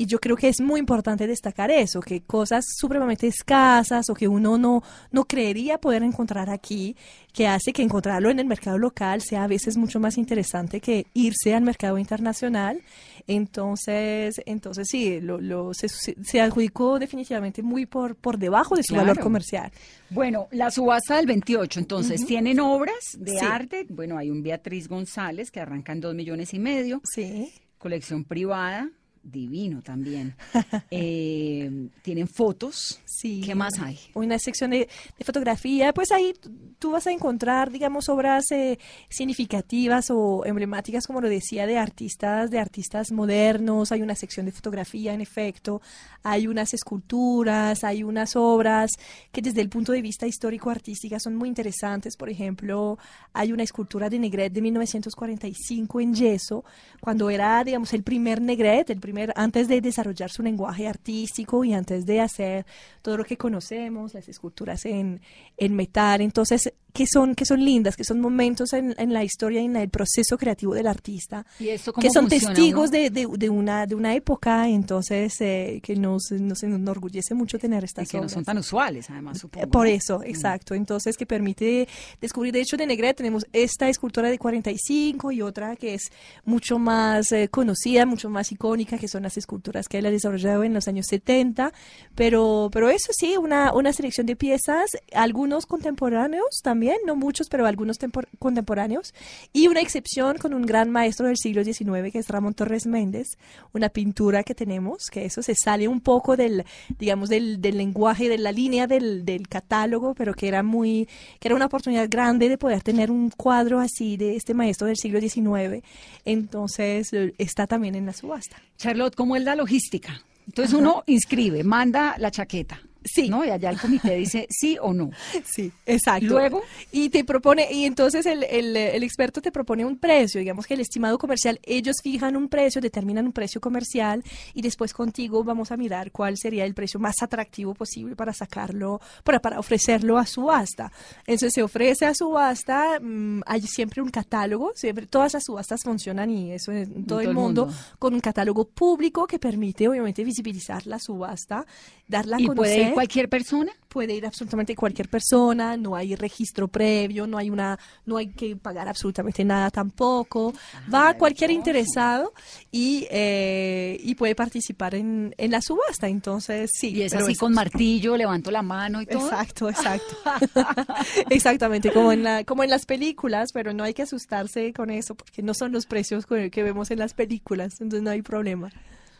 Y yo creo que es muy importante destacar eso, que cosas supremamente escasas o que uno no, no creería poder encontrar aquí, que hace que encontrarlo en el mercado local sea a veces mucho más interesante que irse al mercado internacional. Entonces, entonces sí, lo, lo- se, se adjudicó definitivamente muy por, por debajo de su valor comercial. Bueno, la subasta del 28, entonces, tienen obras de Sí. arte. Bueno, hay un Beatriz González que arranca en dos millones y medio. Sí. Colección privada, divino también. Eh, tienen fotos. Sí. ¿Qué más hay? Una sección de, de fotografía, pues ahí tú vas a encontrar, digamos, obras eh, significativas o emblemáticas, como lo decía, de artistas, de artistas modernos. Hay una sección de fotografía, en efecto. Hay unas esculturas, hay unas obras que desde el punto de vista histórico-artística son muy interesantes. Por ejemplo, hay una escultura de Negret de 1945 en yeso, cuando era, digamos, el primer Negret, el primer, antes de desarrollar su lenguaje artístico y antes de hacer todo lo que conocemos, las esculturas en, en metal. Entonces, que son, que son lindas, que son momentos en, en la historia y en el proceso creativo del artista, ¿Y cómo que son funciona, testigos de, de, de una, de una época, entonces, eh, que nos, nos enorgullece mucho tener Y estas que no obras. son tan usuales, además, supongo. Por ¿no? eso, exacto. Entonces, que permite descubrir. De hecho, de Negret tenemos esta escultura de 45 y otra que es mucho más eh, conocida, mucho más icónica, que son las esculturas que él ha desarrollado en los años 70. Pero, pero eso sí, una, una selección de piezas, algunos contemporáneos también, no muchos, pero algunos tempor- contemporáneos. Y una excepción con un gran maestro del siglo XIX, que es Ramón Torres Méndez, una pintura que tenemos, que eso se sale un poco del, digamos, del, del lenguaje, de la línea del, del catálogo, pero que era muy, que era una oportunidad grande de poder tener un cuadro así de este maestro del siglo XIX. Entonces, está también en la subasta. Charlotte, ¿cómo es la logística? Entonces uno inscribe, manda la chaqueta. Sí. ¿No? Y allá el comité dice sí o no. Sí, exacto. Luego. Y te propone, y entonces el, el, el experto te propone un precio, digamos que el estimado comercial, ellos fijan un precio, determinan un precio comercial y después contigo vamos a mirar cuál sería el precio más atractivo posible para sacarlo, para, para ofrecerlo a subasta. Entonces se ofrece a subasta, mm, hay siempre un catálogo, siempre, todas las subastas funcionan y eso en todo, el mundo, con un catálogo público que permite obviamente visibilizar la subasta, darla a ¿Y conocer puede ir cualquier persona? puede ir absolutamente cualquier persona, no hay registro previo, no hay una, no hay que pagar absolutamente nada tampoco. Va cualquier interesado y, eh, y puede participar en, en la subasta. Entonces, sí. Y es así con martillo, levanto la mano y todo. Exacto, exacto. Exactamente, como en, la, como en las películas, pero no hay que asustarse con eso porque no son los precios que vemos en las películas, entonces no hay problema.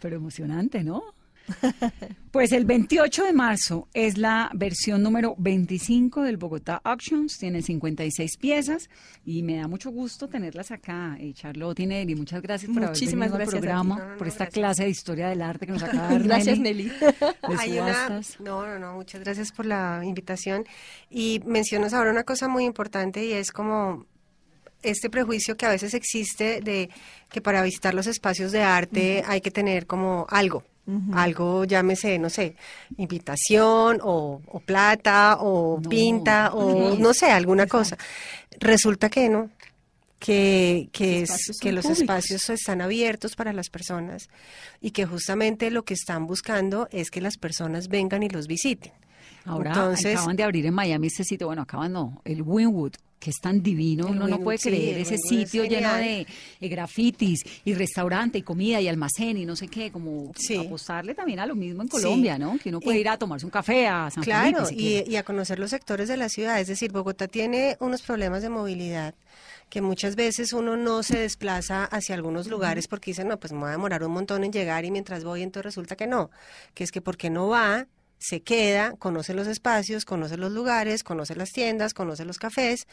Pero emocionante, ¿no? Pues el 28 de marzo es la versión número 25 del Bogotá Auctions. Tiene 56 piezas y me da mucho gusto tenerlas acá. Eh, Charlotte y Nelly, muchas gracias por Muchísimas haber venido gracias al programa, No, no, por esta gracias. clase de historia del arte que nos acaba de dar Gracias, Nelly. Nelly. Una, no, no, no, muchas gracias por la invitación. Y mencionas ahora una cosa muy importante y es como este prejuicio que a veces existe de que para visitar los espacios de arte hay que tener como algo. Algo, llámese, no sé, invitación o, o plata o No, pinta o sí. no sé, alguna cosa. Resulta que no, que, que, Los es, espacios que son los espacios están abiertos para las personas y que justamente lo que están buscando es que las personas vengan y los visiten. Ahora Entonces- acaban de abrir en Miami este sitio, bueno, acaban no, el Winwood, que es tan divino, El uno no puede sí, creer ese es sitio lleno de, de grafitis y restaurante y comida y almacén y no sé qué, como Sí. apostarle también a lo mismo en Sí. Colombia, ¿no? Que uno puede Y- ir a tomarse un café a San Claro, Felipe. si y, quiere. y a conocer los sectores de la ciudad. Es decir, Bogotá tiene unos problemas de movilidad que muchas veces uno no se desplaza hacia algunos lugares porque dicen, no, pues me voy a demorar un montón en llegar y mientras voy, entonces resulta que no, que es que porque no va, se queda, conoce los espacios, conoce los lugares, conoce las tiendas, conoce los cafés.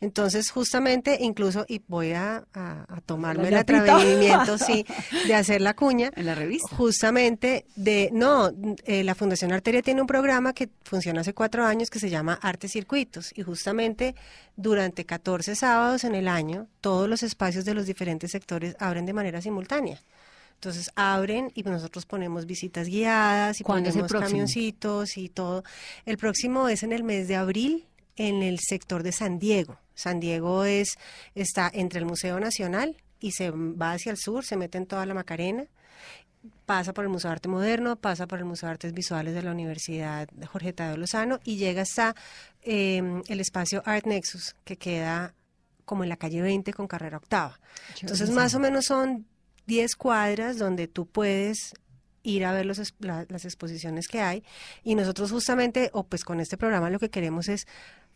Entonces, justamente, incluso, y voy a, a- a tomarme el atrevimiento, sí, de hacer la cuña. En la revista. Justamente de, no, eh, la Fundación Arteria tiene un programa que funciona hace cuatro años que se llama Arte Circuitos y justamente durante 14 sábados en el año todos los espacios de los diferentes sectores abren de manera simultánea. Entonces abren y nosotros ponemos visitas guiadas y ¿Cuándo es el ponemos camioncitos y todo. El próximo es en el mes de abril en el sector de San Diego. San Diego es está entre el Museo Nacional y se va hacia el sur, se mete en toda la Macarena pasa por el Museo de Arte Moderno, pasa por el Museo de Artes Visuales de la Universidad Jorge Tadeo Lozano y llega hasta eh, el espacio Art Nexus, que queda como en la calle 20 con carrera octava. Entonces, más o menos son 10 cuadras donde tú puedes ir a ver los, la- las exposiciones que hay y nosotros justamente, o pues con este programa lo que queremos es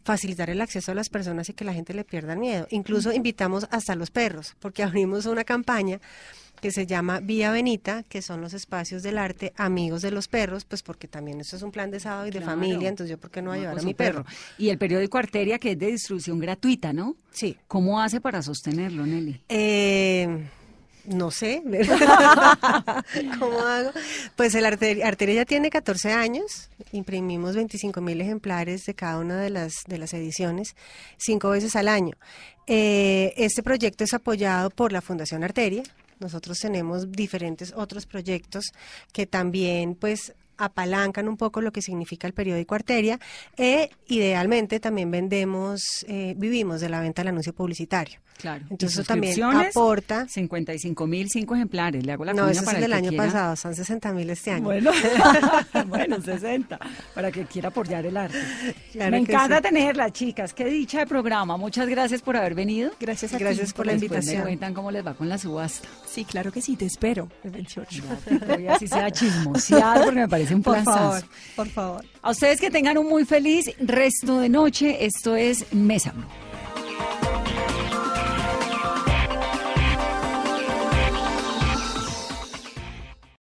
facilitar el acceso a las personas y que la gente le pierda el miedo. Incluso invitamos hasta los perros, porque abrimos una campaña que se llama Vía Benita, que son los espacios del arte amigos de los perros, pues porque también esto es un plan de sábado y de Claro. familia, entonces yo por qué no voy a llevar a mi perro. Y el periódico Arteria, que es de distribución gratuita, ¿no? Sí. ¿Cómo hace para sostenerlo, Nelly? Eh, no sé, ¿cómo hago? Pues el Arte- Arteria ya tiene 14 años, imprimimos 25 mil ejemplares de cada una de las, de las ediciones, cinco veces al año. Eh, este proyecto es apoyado por la Fundación Arteria. Nosotros tenemos diferentes otros proyectos que también, pues, apalancan un poco lo que significa el periódico Arteria e idealmente también vendemos, eh, vivimos de la venta del anuncio publicitario. Claro. Entonces ¿Y eso también aporta 55 mil, cinco ejemplares. Le hago la no, ese es el el del año quiera. pasado, son 60 mil este año. Bueno, bueno, 60, para que quiera apoyar el arte. Claro Me encanta sí. tenerlas, chicas. Qué dicha de programa. Muchas gracias por haber venido. Gracias a ti. Gracias por la Después me invitación. cuentan cómo les va con la subasta. Sí, claro que sí, te espero el 28. Voy así sea chismosear porque me parece por. Favor, por favor. A ustedes que tengan un muy feliz resto de noche. Esto es Mesa